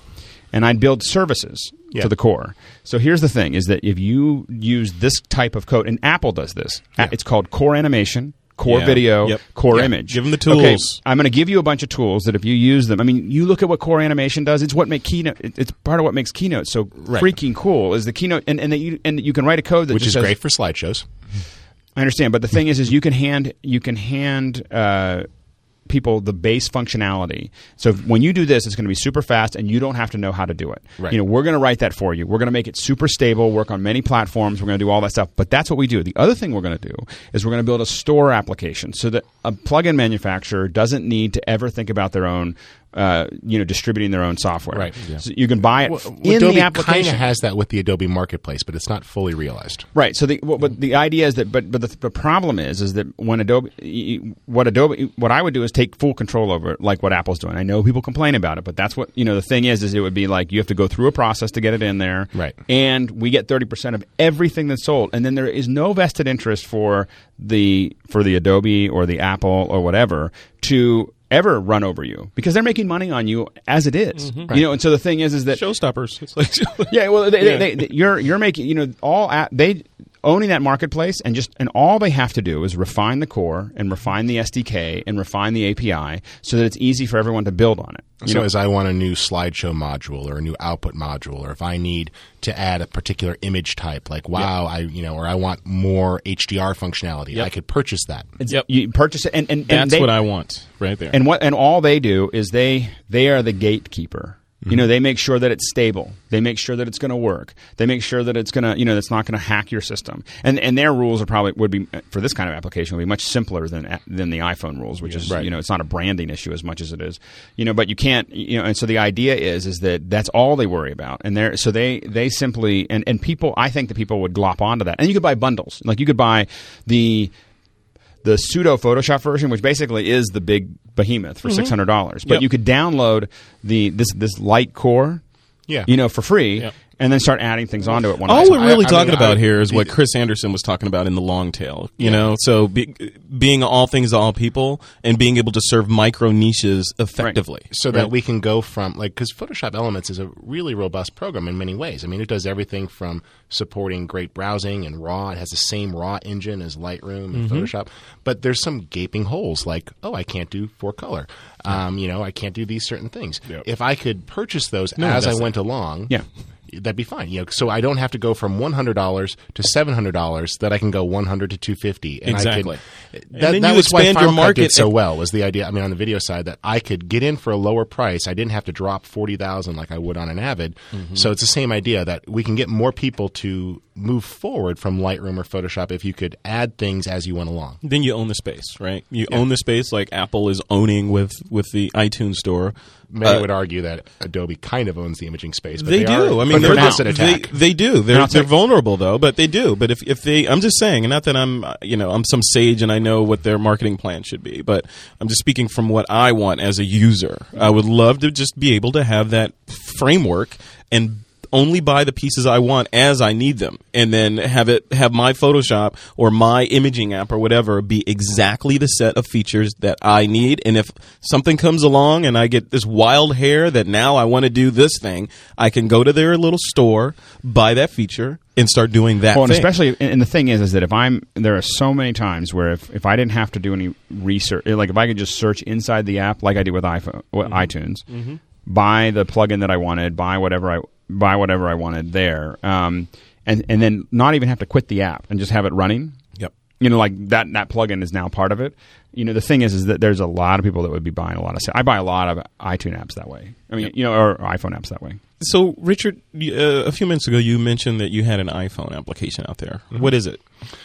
and I'd build services Yeah. to the core. So here's the thing: is that if you use this type of code, and Apple does this, A- it's called Core Animation. Core Yeah. video, Yep. core Yeah. image. Give 'em the Okay, tools. I'm going to give you a bunch of tools that if you use them, I mean, you look at what core animation does. It's what make keynote. It's part of what makes keynote so freaking cool. Is the keynote, and and that you and you can write a code that which just is says- great for slideshows. I understand, but the thing is, is you can hand you can hand uh, people the base functionality. So when you do this, it's going to be super fast, and you don't have to know how to do it. Right. You know, we're going to write that for you. We're going to make it super stable, work on many platforms. We're going to do all that stuff. But that's what we do. The other thing we're going to do is we're going to build a store application so that a plugin manufacturer doesn't need to ever think about their own. Uh, you know, distributing their own software. Right. Yeah. So you can buy it Well, in Adobe the kind of has that with the Adobe Marketplace, but it's not fully realized. Right. So the well, but the idea is that but but the, the problem is is that when Adobe y- y- what Adobe what I would do is take full control over it like what Apple's doing. I know people complain about it, but that's what you know the thing is is it would be like you have to go through a process to get it in there. Right. And we get 30% of everything that's sold and then there is no vested interest for the for the Adobe or the Apple or whatever to ever run over you because they're making money on you as it is. Mm-hmm. You know, and so the thing is is that Showstoppers. It's like yeah, well, they, Yeah. They, they, you're you're making you know all at, they owning that marketplace and just and all they have to do is refine the core and refine the SDK and refine the API so that it's easy for everyone to build on it. You so know, as I want a new slideshow module or a new output module, or if I need to add a particular image type, like wow, I you know, or I want more HDR functionality, I could purchase that. it's- Yep. you purchase it and and, and That's they- what I want right there. and what and all they do is they they are the gatekeeper You know, they make sure that it's stable. They make sure that it's going to work. They make sure that it's going to, you know, that's not going to hack your system. And and their rules are probably would be for this kind of application would be much simpler than than the iPhone rules, which is Right. you know it's not a branding issue as much as it is, you know. But you can't, you know. And so the idea is is that that's all they worry about, and they're so they they simply and and people. I think the people would glop onto that, and you could buy bundles. Like you could buy the the pseudo Photoshop version, which basically is the big behemoth for mm-hmm. six hundred dollars. But Yep. you could download the this this light core, Yeah. you know, for free, Yep. And then start adding things onto it one All we're really I talking mean, about I- here is what Chris Anderson was talking about in the long tail. You know, so be, being all things to all people and being able to serve micro niches effectively, so that we can go from like because Photoshop Elements is a really robust program in many ways. I mean, it does everything from supporting great browsing and RAW. It has the same RAW engine as Lightroom and Photoshop, but there's some gaping holes like oh, I can't do four color. Um, you know, I can't do these certain things. If I could purchase those as I does went along, Yeah. That'd be fine. You know, so I don't have to go from one hundred dollars to seven hundred dollars. That I can go one hundred to two fifty. Exactly. I could, And that, then that you was why expand your Final Cut market did so well. Was the idea? I mean, on the video side, that I could get in for a lower price. I didn't have to drop forty thousand like I would on an Avid. Mm-hmm. So it's the same idea that we can get more people to move forward from Lightroom or Photoshop if you could add things as you went along. then you own the space, right? You own the space like Apple is owning with with the iTunes store. Many Uh, would argue that Adobe kind of owns the imaging space. But they, they, do. Are, I mean, they're they're not- they, attack. they do. They're not they're vulnerable though, but they do. But if if they, I'm just saying, and not that I'm uh, you know I'm some sage and I know what their marketing plan should be, but I'm just speaking from what I want as a user. I would love to just be able to have that framework and only buy the pieces I want as I need them, and then have it have my Photoshop or my imaging app or whatever be exactly the set of features that I need. And if something comes along and I get this wild hair that now I want to do this thing, I can go to their little store, buy that feature, and start doing that. Well, and thing. especially, and the thing is, is that if I'm, there are so many times where if, if I didn't have to do any research, like if I could just search inside the app, like I did with iPhone, with mm-hmm. iTunes, mm-hmm. buy the plugin that I wanted, buy whatever I buy whatever I wanted there, um, and and then not even have to quit the app and just have it running. Yep. You know, like that that plugin is now part of it. You know, the thing is, is that there's a lot of people that would be buying a lot of. I buy a lot of iTunes apps that way. I mean, you know, or iPhone apps that way. So, Richard, uh, a few minutes ago, you mentioned that you had an iPhone application out there. Mm-hmm. What is it?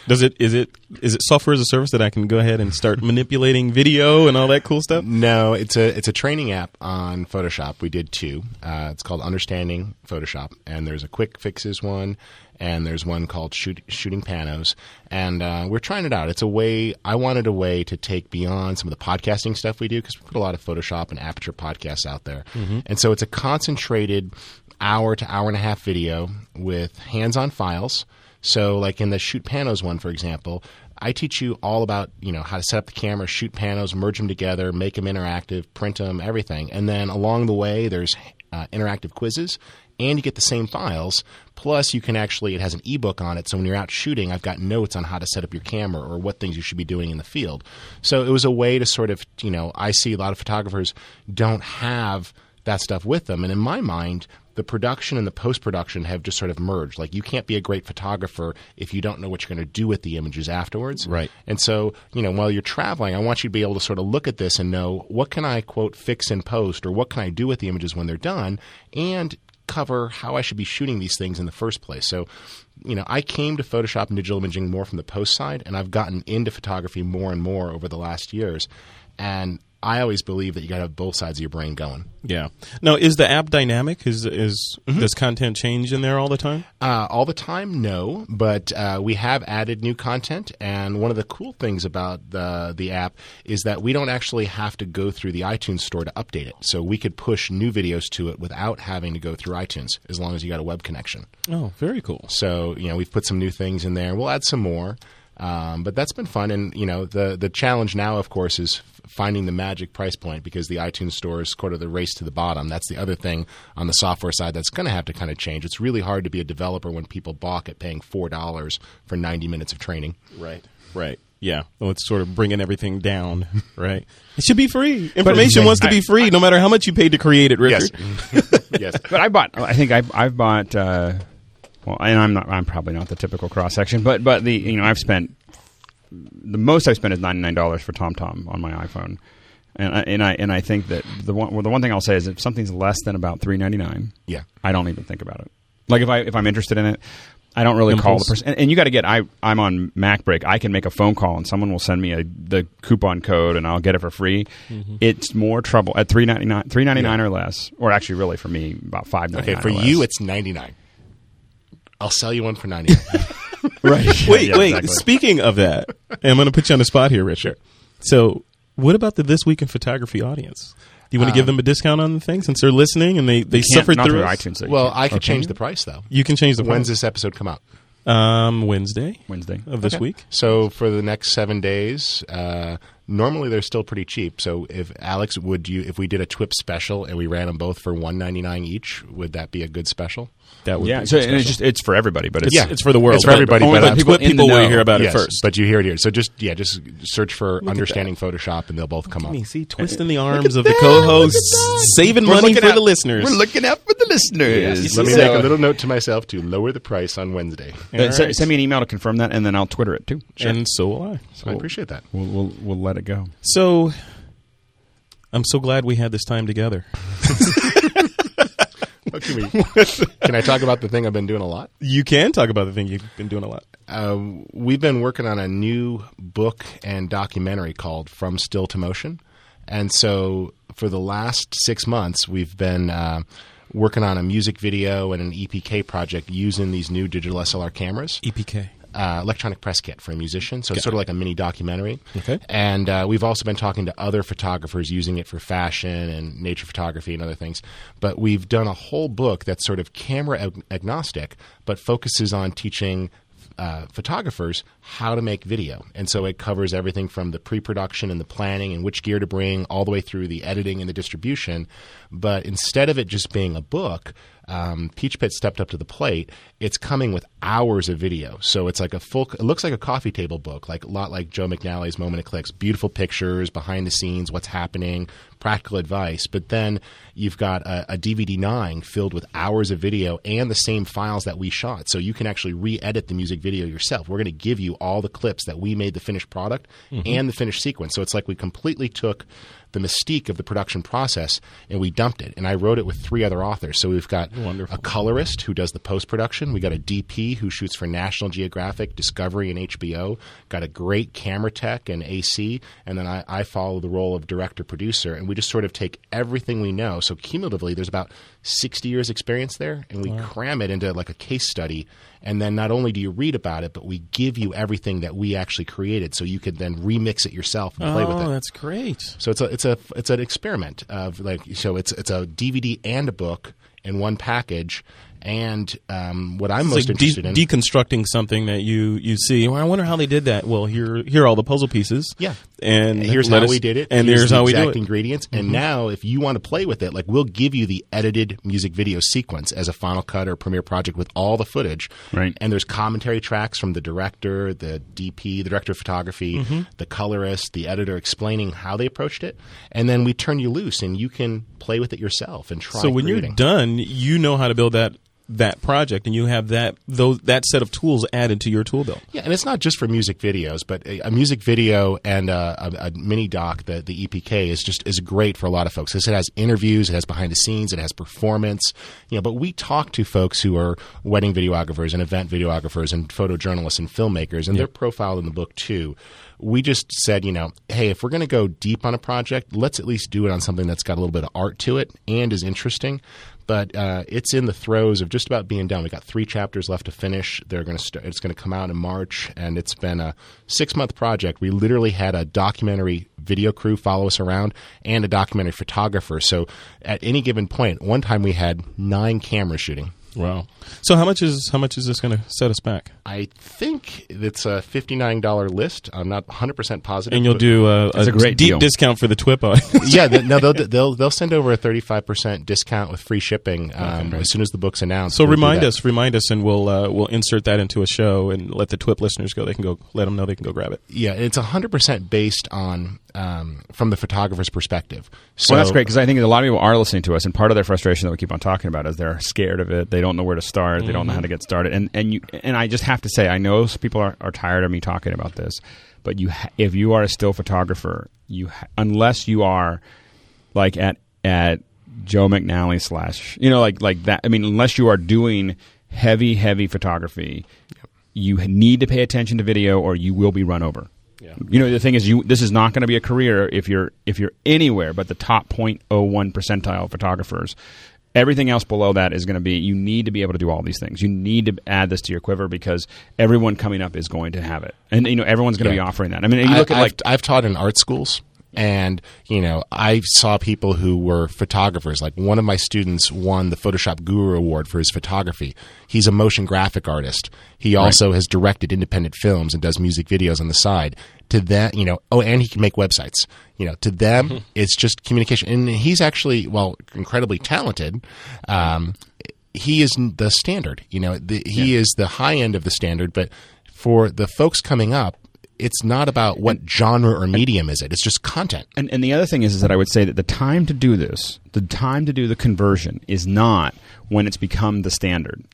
Does it is it is it software as a service that I can go ahead and start manipulating video and all that cool stuff? No, it's a it's a training app on Photoshop. We did two. Uh, it's called Understanding Photoshop, and there's a quick fixes one, and there's one called Shoot, Shooting Panos, and uh, we're trying it out. It's a way I wanted a way to take beyond some of the podcasting stuff we do because we put a lot of Photoshop and Aperture podcasts out there, and so it's a concentrated hour to hour and a half video with hands-on files. So, like in the Shoot Panos one, for example, I teach you all about you know how to set up the camera, shoot panos, merge them together, make them interactive, print them, everything. And then along the way, there's uh, interactive quizzes, and you get the same files. Plus, you can actually it has an ebook on it, so when you're out shooting, I've got notes on how to set up your camera or what things you should be doing in the field. So it was a way to sort of you know I see a lot of photographers don't have that stuff with them, and in my mind the production and the post production have just sort of merged. Like you can't be a great photographer if you don't know what you're going to do with the images afterwards. Right. And so, you know, while you're traveling, I want you to be able to sort of look at this and know what can I quote fix in post or what can I do with the images when they're done and cover how I should be shooting these things in the first place. So, you know, I came to Photoshop and digital imaging more from the post side and I've gotten into photography more and more over the last years. And I always believe that you got to have both sides of your brain going. Yeah. Now, is the app dynamic? Is is does content change in there all the time? Uh, all the time, no, but uh, we have added new content, and one of the cool things about the the app is that we don't actually have to go through the iTunes store to update it. So we could push new videos to it without having to go through iTunes, as long as you got a web connection. Oh, very cool. So you know we've put some new things in there. We'll add some more, um, but that's been fun. And you know the the challenge now, of course, is finding the magic price point because the iTunes store is sort of the race to the bottom. That's the other thing on the software side that's going to have to kind of change. It's really hard to be a developer when people balk at paying four dollars for ninety minutes of training. Right. Right. Yeah. Well, it's sort of bringing everything down, right? It should be free. Information wants to be free, no matter how much you paid to create it, Richard. yes. But I bought. I think I, I've bought. Uh, well, and I'm not. I'm probably not the typical cross section, but but the you know I've spent the most I've spent is ninety nine dollars for TomTom on my iPhone, And I, and I and I think that the one well, the one thing I'll say is if something's less than about three ninety nine, Yeah. I don't even think about it. Like if I if I'm interested in it, I don't really call the person. And, and you got to get I I'm on MacBreak. I can make a phone call and someone will send me a the coupon code and I'll get it for free. Mm-hmm. It's more trouble at three ninety nine three ninety nine or less, or actually really for me about five ninety Okay, nine. for you, it's ninety nine. I'll sell you one for ninety nine. right. Wait, Yeah, wait. exactly. Speaking of that, and I'm going to put you on the spot here, Richard. So, what about the This Week in Photography audience? Do you want to give them a discount on the thing since they're listening and they, they suffered not through through us? iTunes. well. I could Okay. change the price though. You can change the When's price. this episode come out? Um, Wednesday Wednesday. of this week. So for the next seven days, uh, normally they're still pretty cheap. So if Alex, would you, if we did a TWIP special and we ran them both for one ninety nine each, would that be a good special? That would Yeah, be so and special. it's just it's for everybody, but it's it's, it's for the world. It's for everybody, Only but the people, people in will hear about yes, it first. but you hear it here. So just yeah, just search for at understanding Photoshop, and they'll both come up. me see twisting the arms of the co-hosts, saving We're money for out- the listeners. We're looking out for the listeners. Let me So- make a little note to myself to lower the price on Wednesday. Uh, right. Send me an email to confirm that, and then I'll Twitter it too. And so will I. So I appreciate that. We'll, we'll we'll let it go. So, I'm so glad we had this time together. What can, we, can I talk about the thing I've been doing a lot? You can talk about the thing you've been doing a lot. Uh, we've been working on a new book and documentary called From Still to Motion. And so for the last six months, we've been uh, working on a music video and an EPK project using these new digital SLR cameras. EPK. Uh, electronic press kit for a musician. So it's sort of like a mini documentary. Okay. And uh, we've also been talking to other photographers using it for fashion and nature photography and other things. But we've done a whole book that's sort of camera ag- agnostic, but focuses on teaching. Uh, photographers how to make video and so it covers everything from the pre-production and the planning and which gear to bring all the way through the editing and the distribution but instead of it just being a book um, Peachpit stepped up to the plate. It's coming with hours of video, so it's like a full. It looks like a coffee table book, like a lot like Joe McNally's Moment It Clicks. Beautiful pictures, behind the scenes, what's happening, practical advice. But then you've got a, a DVD nine filled with hours of video and the same files that we shot, so you can actually re-edit the music video yourself. We're going to give you all the clips that we made the finished product mm-hmm. and the finished sequence. So it's like we completely took the mystique of the production process and we dumped it. And I wrote it with three other authors. So we've got a colorist who does the post production. We got a DP who shoots for National Geographic, Discovery, and HBO. Got a great camera tech and AC. And then I, I follow the role of director producer. And we just sort of take everything we know. So cumulatively, there's about 60 years experience there. And we cram it into like a case study. And then not only do you read about it, but we give you everything that we actually created so you could then remix it yourself and play with oh, it. Oh, that's great. So it's a it's a it's an experiment of like so it's it's a DVD and a book in one package. And um, what I'm It's most like de- interested in, deconstructing something that you you see. Well, I wonder how they did that. Well, here here are all the puzzle pieces. Yeah. and here's how us- we did it, and here's here's the how we exact do it. Mm-hmm. ingredients. And now, if you want to play with it, like we'll give you the edited music video sequence as a Final Cut or Premiere project with all the footage. Right. And there's commentary tracks from the director, the DP, the director of photography, Mm-hmm. the colorist, the editor, explaining how they approached it. And then we turn you loose, and you can play with it yourself and try. So when you're done, you know how to build that that project, and you have that those that set of tools added to your tool belt. Yeah, and it's not just for music videos, but a, a music video and a, a, a mini doc, the the EPK is just is great for a lot of folks. 'Cause it has interviews, it has behind the scenes, it has performance. You know, but we talk to folks who are wedding videographers and event videographers and photojournalists and filmmakers, and they're profiled in the book too. We just said, you know, hey, if we're going to go deep on a project, let's at least do it on something that's got a little bit of art to it and is interesting but uh, it's in the throes of just about being done. We got three chapters left to finish. They're going to start. It's going to come out in March, and it's been a six month project. We literally had a documentary video crew follow us around and a documentary photographer. So at any given point, one time we had nine cameras shooting. Wow. So how much is how much is this going to set us back? I think it's a fifty nine dollar list. I'm not one hundred percent positive. And you'll but- do a, That's a great deep deal. discount for the TWIP audience. yeah, th- no, they'll, they'll they'll send over a thirty five percent discount with free shipping um, as soon as the book's announced. So We'll remind us, remind us, and we'll uh, we'll insert that into a show and let the TWIP listeners go. They can go let them know they can go grab it. Yeah, it's hundred percent based on um, from the photographer's perspective. So well, that's great because I think a lot of people are listening to us, and part of their frustration that we keep on talking about is they're scared of it. They they don't know where to start, they don't know how mm-hmm. to get started, and and you and I just have to say, I know people are, are tired of me talking about this, but you ha- if you are a still photographer, you ha- unless you are like at at Joe McNally slash you know like like that. I mean, unless you are doing heavy heavy photography, you need to pay attention to video, or you will be run over. Yeah. You know the thing is, you this is not going to be a career if you're if you're anywhere but the top 0.01 percentile of photographers. Everything else below that is going to be you need to be able to do all these things. You need to add this to your quiver because everyone coming up is going to have it, and you know everyone's going to Yeah. be offering that. I mean, you look I, at like I've, I've taught in art schools and you know i saw people who were photographers like one of my students won the photoshop guru award for his photography he's a motion graphic artist he also has directed independent films and does music videos on the side to that you know oh and he can make websites you know to them it's just communication and he's actually well incredibly talented um, he is the standard you know the, he is the high end of the standard but for the folks coming up it's not about what genre or medium is it. It's just content. And, and the other thing is, is that I would say that the time to do this, the time to do the conversion, is not when it's become the standard.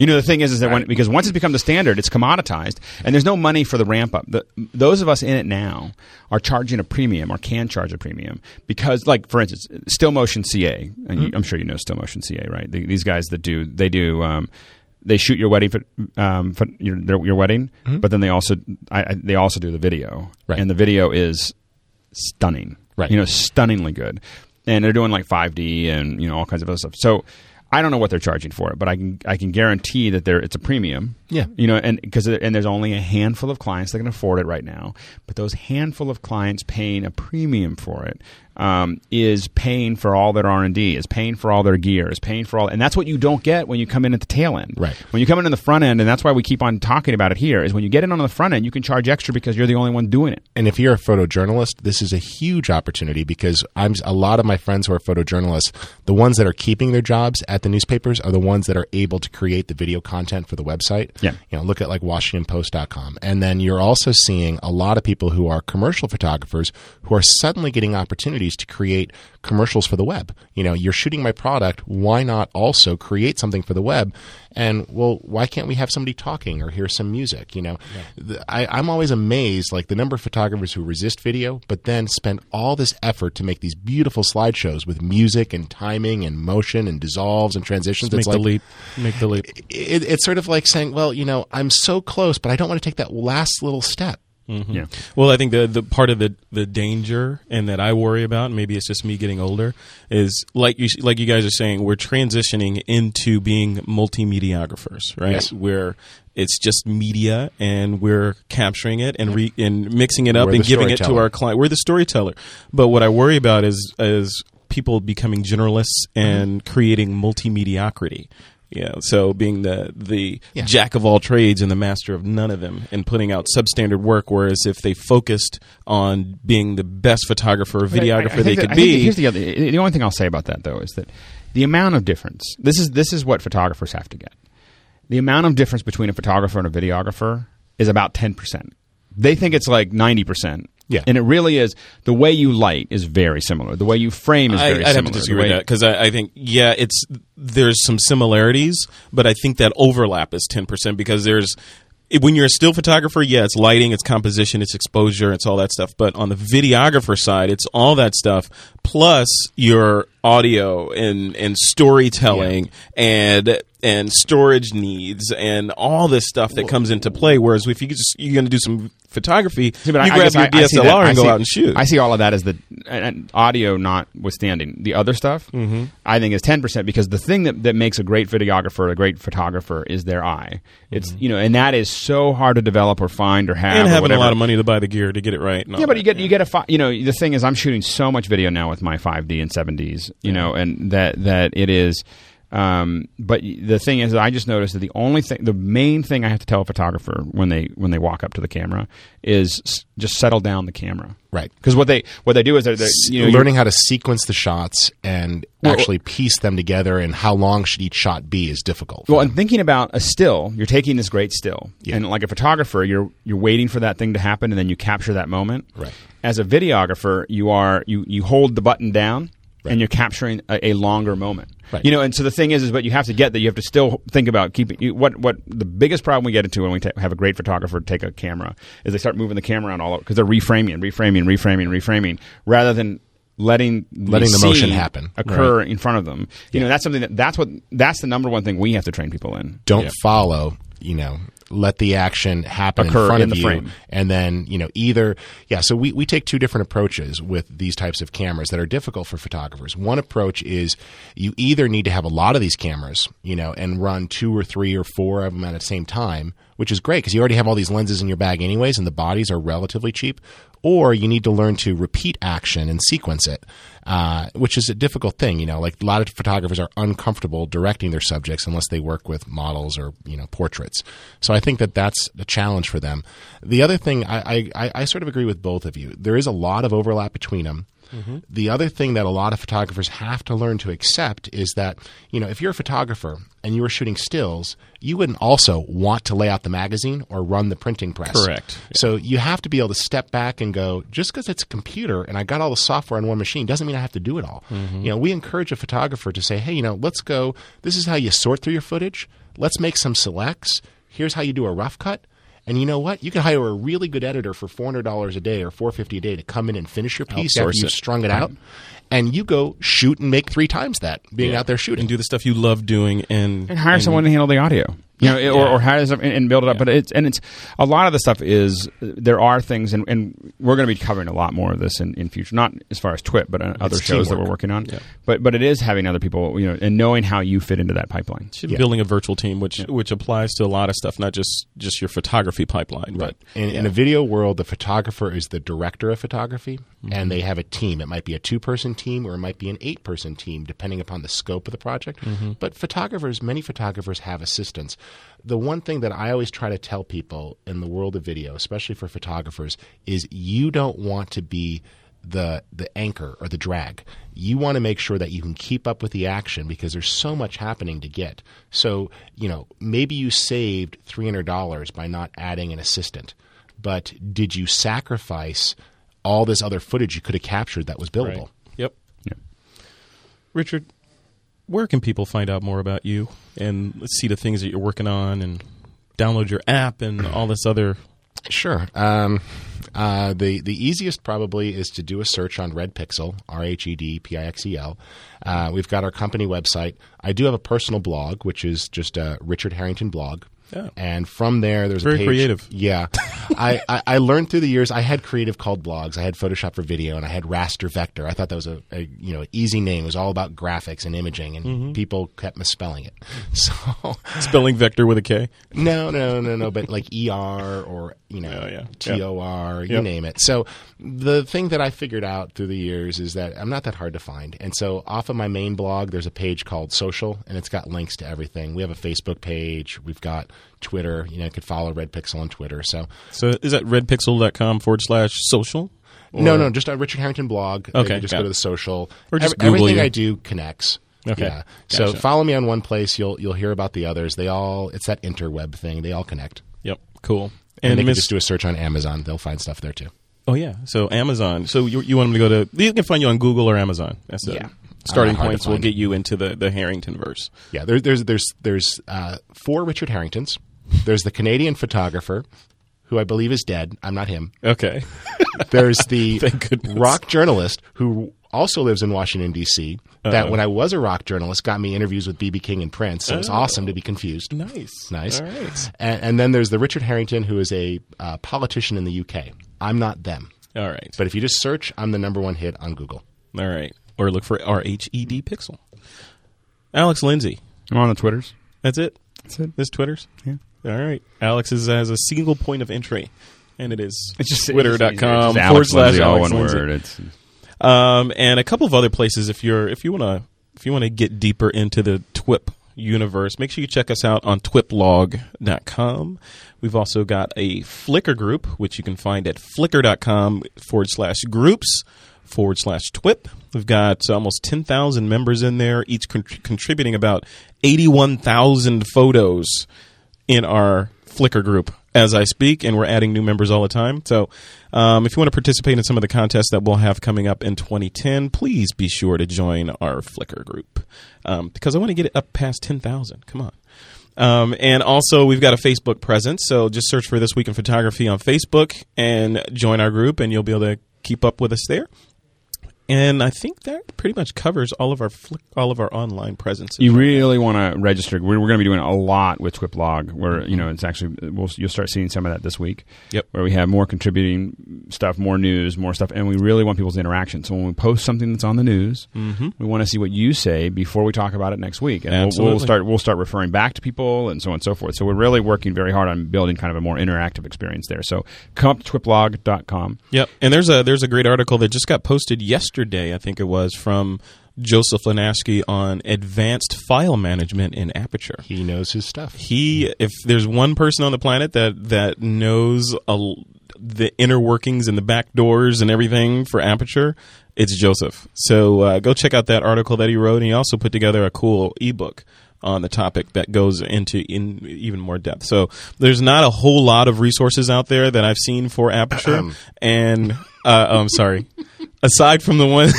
You know, the thing is, is that when because once it's become the standard, it's commoditized, and there's no money for the ramp up. The, those of us in it now are charging a premium or can charge a premium because, like, for instance, Still Motion CA, and you, I'm sure you know Still Motion CA, right? The, these guys that do they do. Um, they shoot your wedding, for, um, for your, their, your wedding, but then they also I, I, they also do the video, Right. and the video is stunning, Right. You know, stunningly good, and they're doing like 5D and you know all kinds of other stuff. So I don't know what they're charging for it, but I can I can guarantee that there it's a premium. Yeah. you know, and because and there's only a handful of clients that can afford it right now, but those handful of clients paying a premium for it um, is paying for all their R and D, is paying for all their gear, is paying for all, and that's what you don't get when you come in at the tail end. Right. When you come in on the front end, and that's why we keep on talking about it here, is when you get in on the front end, you can charge extra because you're the only one doing it. And if you're a photojournalist, this is a huge opportunity because I'm a lot of my friends who are photojournalists, the ones that are keeping their jobs at the newspapers are the ones that are able to create the video content for the website. Yeah. You know, look at like WashingtonPost.com. And then you're also seeing a lot of people who are commercial photographers who are suddenly getting opportunities to create commercials for the web. You know, you're shooting my product. Why not also create something for the web? And well, why can't we have somebody talking or hear some music? You know, The- I, I'm always amazed, like the number of photographers who resist video, but then spend all this effort to make these beautiful slideshows with music and timing and motion and dissolves and transitions. Make it's the like leap. Make the leap. it, it's sort of like saying, well, you know, I'm so close, but I don't want to take that last little step. Mm-hmm. Yeah. Well, I think the the part of the the danger and that I worry about, and maybe it's just me getting older, is like you like you guys are saying, we're transitioning into being multimediagraphers, right? Yes. Where it's just media and we're capturing it and re, and mixing it up We're and giving it to our client. We're the storyteller. But what I worry about is is people becoming generalists mm-hmm. and creating multimediocrity. Yeah, so being the the Yeah. jack of all trades and the master of none of them, and putting out substandard work. Whereas if they focused on being the best photographer or videographer I- I they think could that- be, Here's the other. The only thing I'll say about that though is that the amount of difference. This is this is what photographers have to get. The amount of difference between a photographer and a videographer is about ten percent. They think it's like ninety percent. Yeah. and it really is. The way you light is very similar. The way you frame is I, very I'd have similar. to disagree with that because I, I think yeah, it's there's some similarities, but I think that overlap is ten percent because there's when you're a still photographer, yeah, it's lighting, it's composition, it's exposure, it's all that stuff. But on the videographer side, it's all that stuff plus your audio and and storytelling and and storage needs and all this stuff that comes into play. Whereas if you just you're going to do some photography, See, you I- grab your I- see DSLR that- and go see- out and shoot. I see all of that as the audio notwithstanding the other stuff. Mm-hmm. I think is ten percent because the thing that, that makes a great videographer a great photographer is their eye. It's you know, and that is so hard to develop or find or have. and or having a lot of money to buy the gear to get it right. Yeah, but you get you get a fi- you know the thing is I'm shooting so much video now with my 5D and 7Ds you know and that that it is um, but the thing is I just noticed that the only thing the main thing I have to tell a photographer when they when they walk up to the camera is s- just settle down the camera Right. because what they what they do is they're, they're you know learning how to sequence the shots and Well- actually piece them together and how long should each shot be is difficult. Well, and thinking about a still, you're taking this great still, Yeah. and like a photographer, you're you're waiting for that thing to happen, and then you capture that moment. Right. As a videographer, you are you you hold the button down, and you're capturing a, a longer moment. Right. You know, and so the thing is, is but you have to get that. You have to still think about keeping you, what what the biggest problem we get into when we ta have a great photographer take a camera is they start moving the camera around all because they're reframing, reframing, reframing, reframing, rather than letting Letting the motion happen. occur in front of them. You know, that's something that that's what that's the number one thing we have to train people in. don't follow you know let the action happen Occur in front in of the you frame. and then you know either yeah so we, we take two different approaches with these types of cameras that are difficult for photographers one approach is you either need to have a lot of these cameras you know and run two or three or four of them at the same time which is great because you already have all these lenses in your bag anyways and the bodies are relatively cheap or you need to learn to repeat action and sequence it, uh, which is a difficult thing. You know, like a lot of photographers are uncomfortable directing their subjects unless they work with models or you know portraits. So I think that that's a challenge for them. The other thing, I, I, I sort of agree with both of you. There is a lot of overlap between them. Mm-hmm. The other thing that a lot of photographers have to learn to accept is that, you know, if you're a photographer and you were shooting stills, you wouldn't also want to lay out the magazine or run the printing press. Correct. So you have to be able to step back and go, just because it's a computer and I got all the software on one machine doesn't mean I have to do it all. Mm-hmm. You know, we encourage a photographer to say, hey, you know, let's go. This is how you sort through your footage. Let's make some selects. Here's how you do a rough cut. And you know what? You can hire a really good editor for four hundred dollars a day or four fifty a day to come in and finish your piece after you've it. strung it out, and you go shoot and make three times that being out there shooting. and do the stuff you love doing and and hire someone to handle the audio. You know, or, or hire some, and, and build it up. But it's and it's a lot of the stuff is there are things, and, and we're going to be covering a lot more of this in, in future. Not as far as Twit, but uh, other shows that we're working on. But but it is having other people, you know, and knowing how you fit into that pipeline. Should building a virtual team, which which applies to a lot of stuff, not just just your photography pipeline. But In, in a video world, the photographer is the director of photography, and they have a team. It might be a two person team or it might be an eight person team, depending upon the scope of the project. But photographers, many photographers have assistants. The one thing that I always try to tell people in the world of video, especially for photographers, is you don't want to be the the anchor or the drag. You want to make sure that you can keep up with the action because there's so much happening to get. So, you know, maybe you saved $300 by not adding an assistant. But did you sacrifice all this other footage you could have captured that was billable? Yep. Richard, where can people find out more about you and see the things that you're working on and download your app and all this other? Sure. Um, uh, the the easiest probably is to do a search on RHED Pixel, R H E D P I X E L. Uh, we've got our company website. I do have a personal blog, which is just a Richard Harrington blog. Yeah. And from there, there's Very a page. creative. Yeah, I, I, I learned through the years. I had creative called blogs. I had Photoshop for video, and I had Raster Vector. I thought that was a, a you know easy name. It was all about graphics and imaging, and Mm-hmm. people kept misspelling it. So Spelling vector with a K. no, no, no, no. But like ER or you know Oh, yeah. T O R, you Yep. name it. So the thing that I figured out through the years is that I'm not that hard to find. And so off of my main blog, there's a page called Social, and it's got links to everything. We have a Facebook page. We've got Twitter. You know, you could follow RHED Pixel on Twitter. So So is that redpixel.com forward slash social? no, Or- no, just a Richard Harrington blog. Uh, Okay, you just got go to the social. Or just Ev- Google everything you. I do connects. Okay, Yeah. So follow me on one place. You'll you'll hear about the others. They all it's that interweb thing. They all connect. Yep. Cool. And, And, they can just do a search on Amazon. They'll find stuff there too. oh yeah. So Amazon. So you, you want them to go to? You can find you on Google or Amazon. That's the Yeah. Starting I'm not hard to points. will get you into the the Harrington verse. Yeah, there, there's there's there's uh, four Richard Harringtons. There's the Canadian photographer, who I believe is dead. I'm not him. Okay. There's the rock journalist who also lives in Washington D.C. That Uh-oh. when I was a rock journalist, got me interviews with BB King and Prince. So it was awesome to be confused. nice. Nice. All right. And, and then there's the Richard Harrington, who is a uh, politician in the UK. I'm not them, All right. but if you just search, I'm the number one hit on Google. All right. Or look for R H E D Pixel. Alex Lindsay. I'm on the Twitters. That's it. That's it. This Twitter's. Yeah. All right. Alex is has a single point of entry, and it is It's just twitter.com It's forward slash Lindsay, all Alex one Lindsay. word. It's Um, and a couple of other places if you're if you want to if you want to get deeper into the TWIP universe, make sure you check us out on twiplog.com. We've also got a Flickr group, which you can find at flickr.com forward slash groups forward slash TWIP. We've got almost 10,000 members in there, each con- contributing about 81,000 photos in our Flickr group. as I speak, and we're adding new members all the time. So, um, if you want to participate in some of the contests that we'll have coming up in 2010, please be sure to join our Flickr group um, because I want to get it up past 10,000. Come on. Um, and also, we've got a Facebook presence. So just search for This Week in Photography on Facebook and join our group, and you'll be able to keep up with us there. And I think that pretty much covers all of our flick, all of our online presences. You really want to register. We're, we're going to be doing a lot with TWIP Where you know it's actually we'll, you'll start seeing some of that this week. Yep. Where we have more contributing stuff, more news, more stuff, and we really want people's interaction. So when we post something that's on the news, Mm-hmm. we want to see what you say before we talk about it next week, and we'll, we'll start we'll start referring back to people and so on and so forth. So we're really working very hard on building kind of a more interactive experience there. So come up to twiplog.com. Yep. And there's a there's a great article that just got posted yesterday, I think it was, from Joseph Linaschke on advanced file management in Aperture. He knows his stuff. He, if there's one person on the planet that that knows a, the inner workings and the back doors and everything for Aperture, it's Joseph. So uh, go check out that article that he wrote, and he also put together a cool ebook on the topic that goes into in even more depth. So there's not a whole lot of resources out there that I've seen for Aperture, and uh, oh, I'm sorry. Aside from the one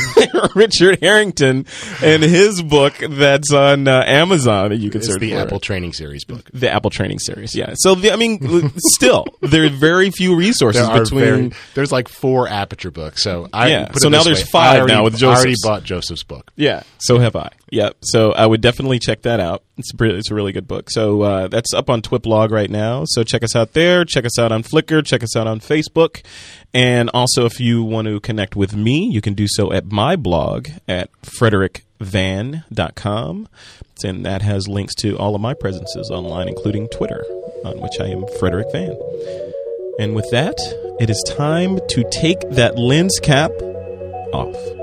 Richard Harrington and his book that's on uh, Amazon that you can It's search the for. Apple Training Series book. The Apple Training Series, yeah. So the, I mean, still there are very few resources There between. very- there's like four Aperture books. So I Yeah, put so it now there's way, five already- now with I already bought Joseph's book. yeah, so have I. Yep. So I would definitely check that out. It's it's a really good book. So uh, that's up on Twiplog right now. So check us out there. Check us out on Flickr. Check us out on Facebook. And also, if you want to connect with me, you can do so at my blog at frederickvan.com. And that has links to all of my presences online, including Twitter, on which I am Frederick Van. And with that, it is time to take that lens cap off.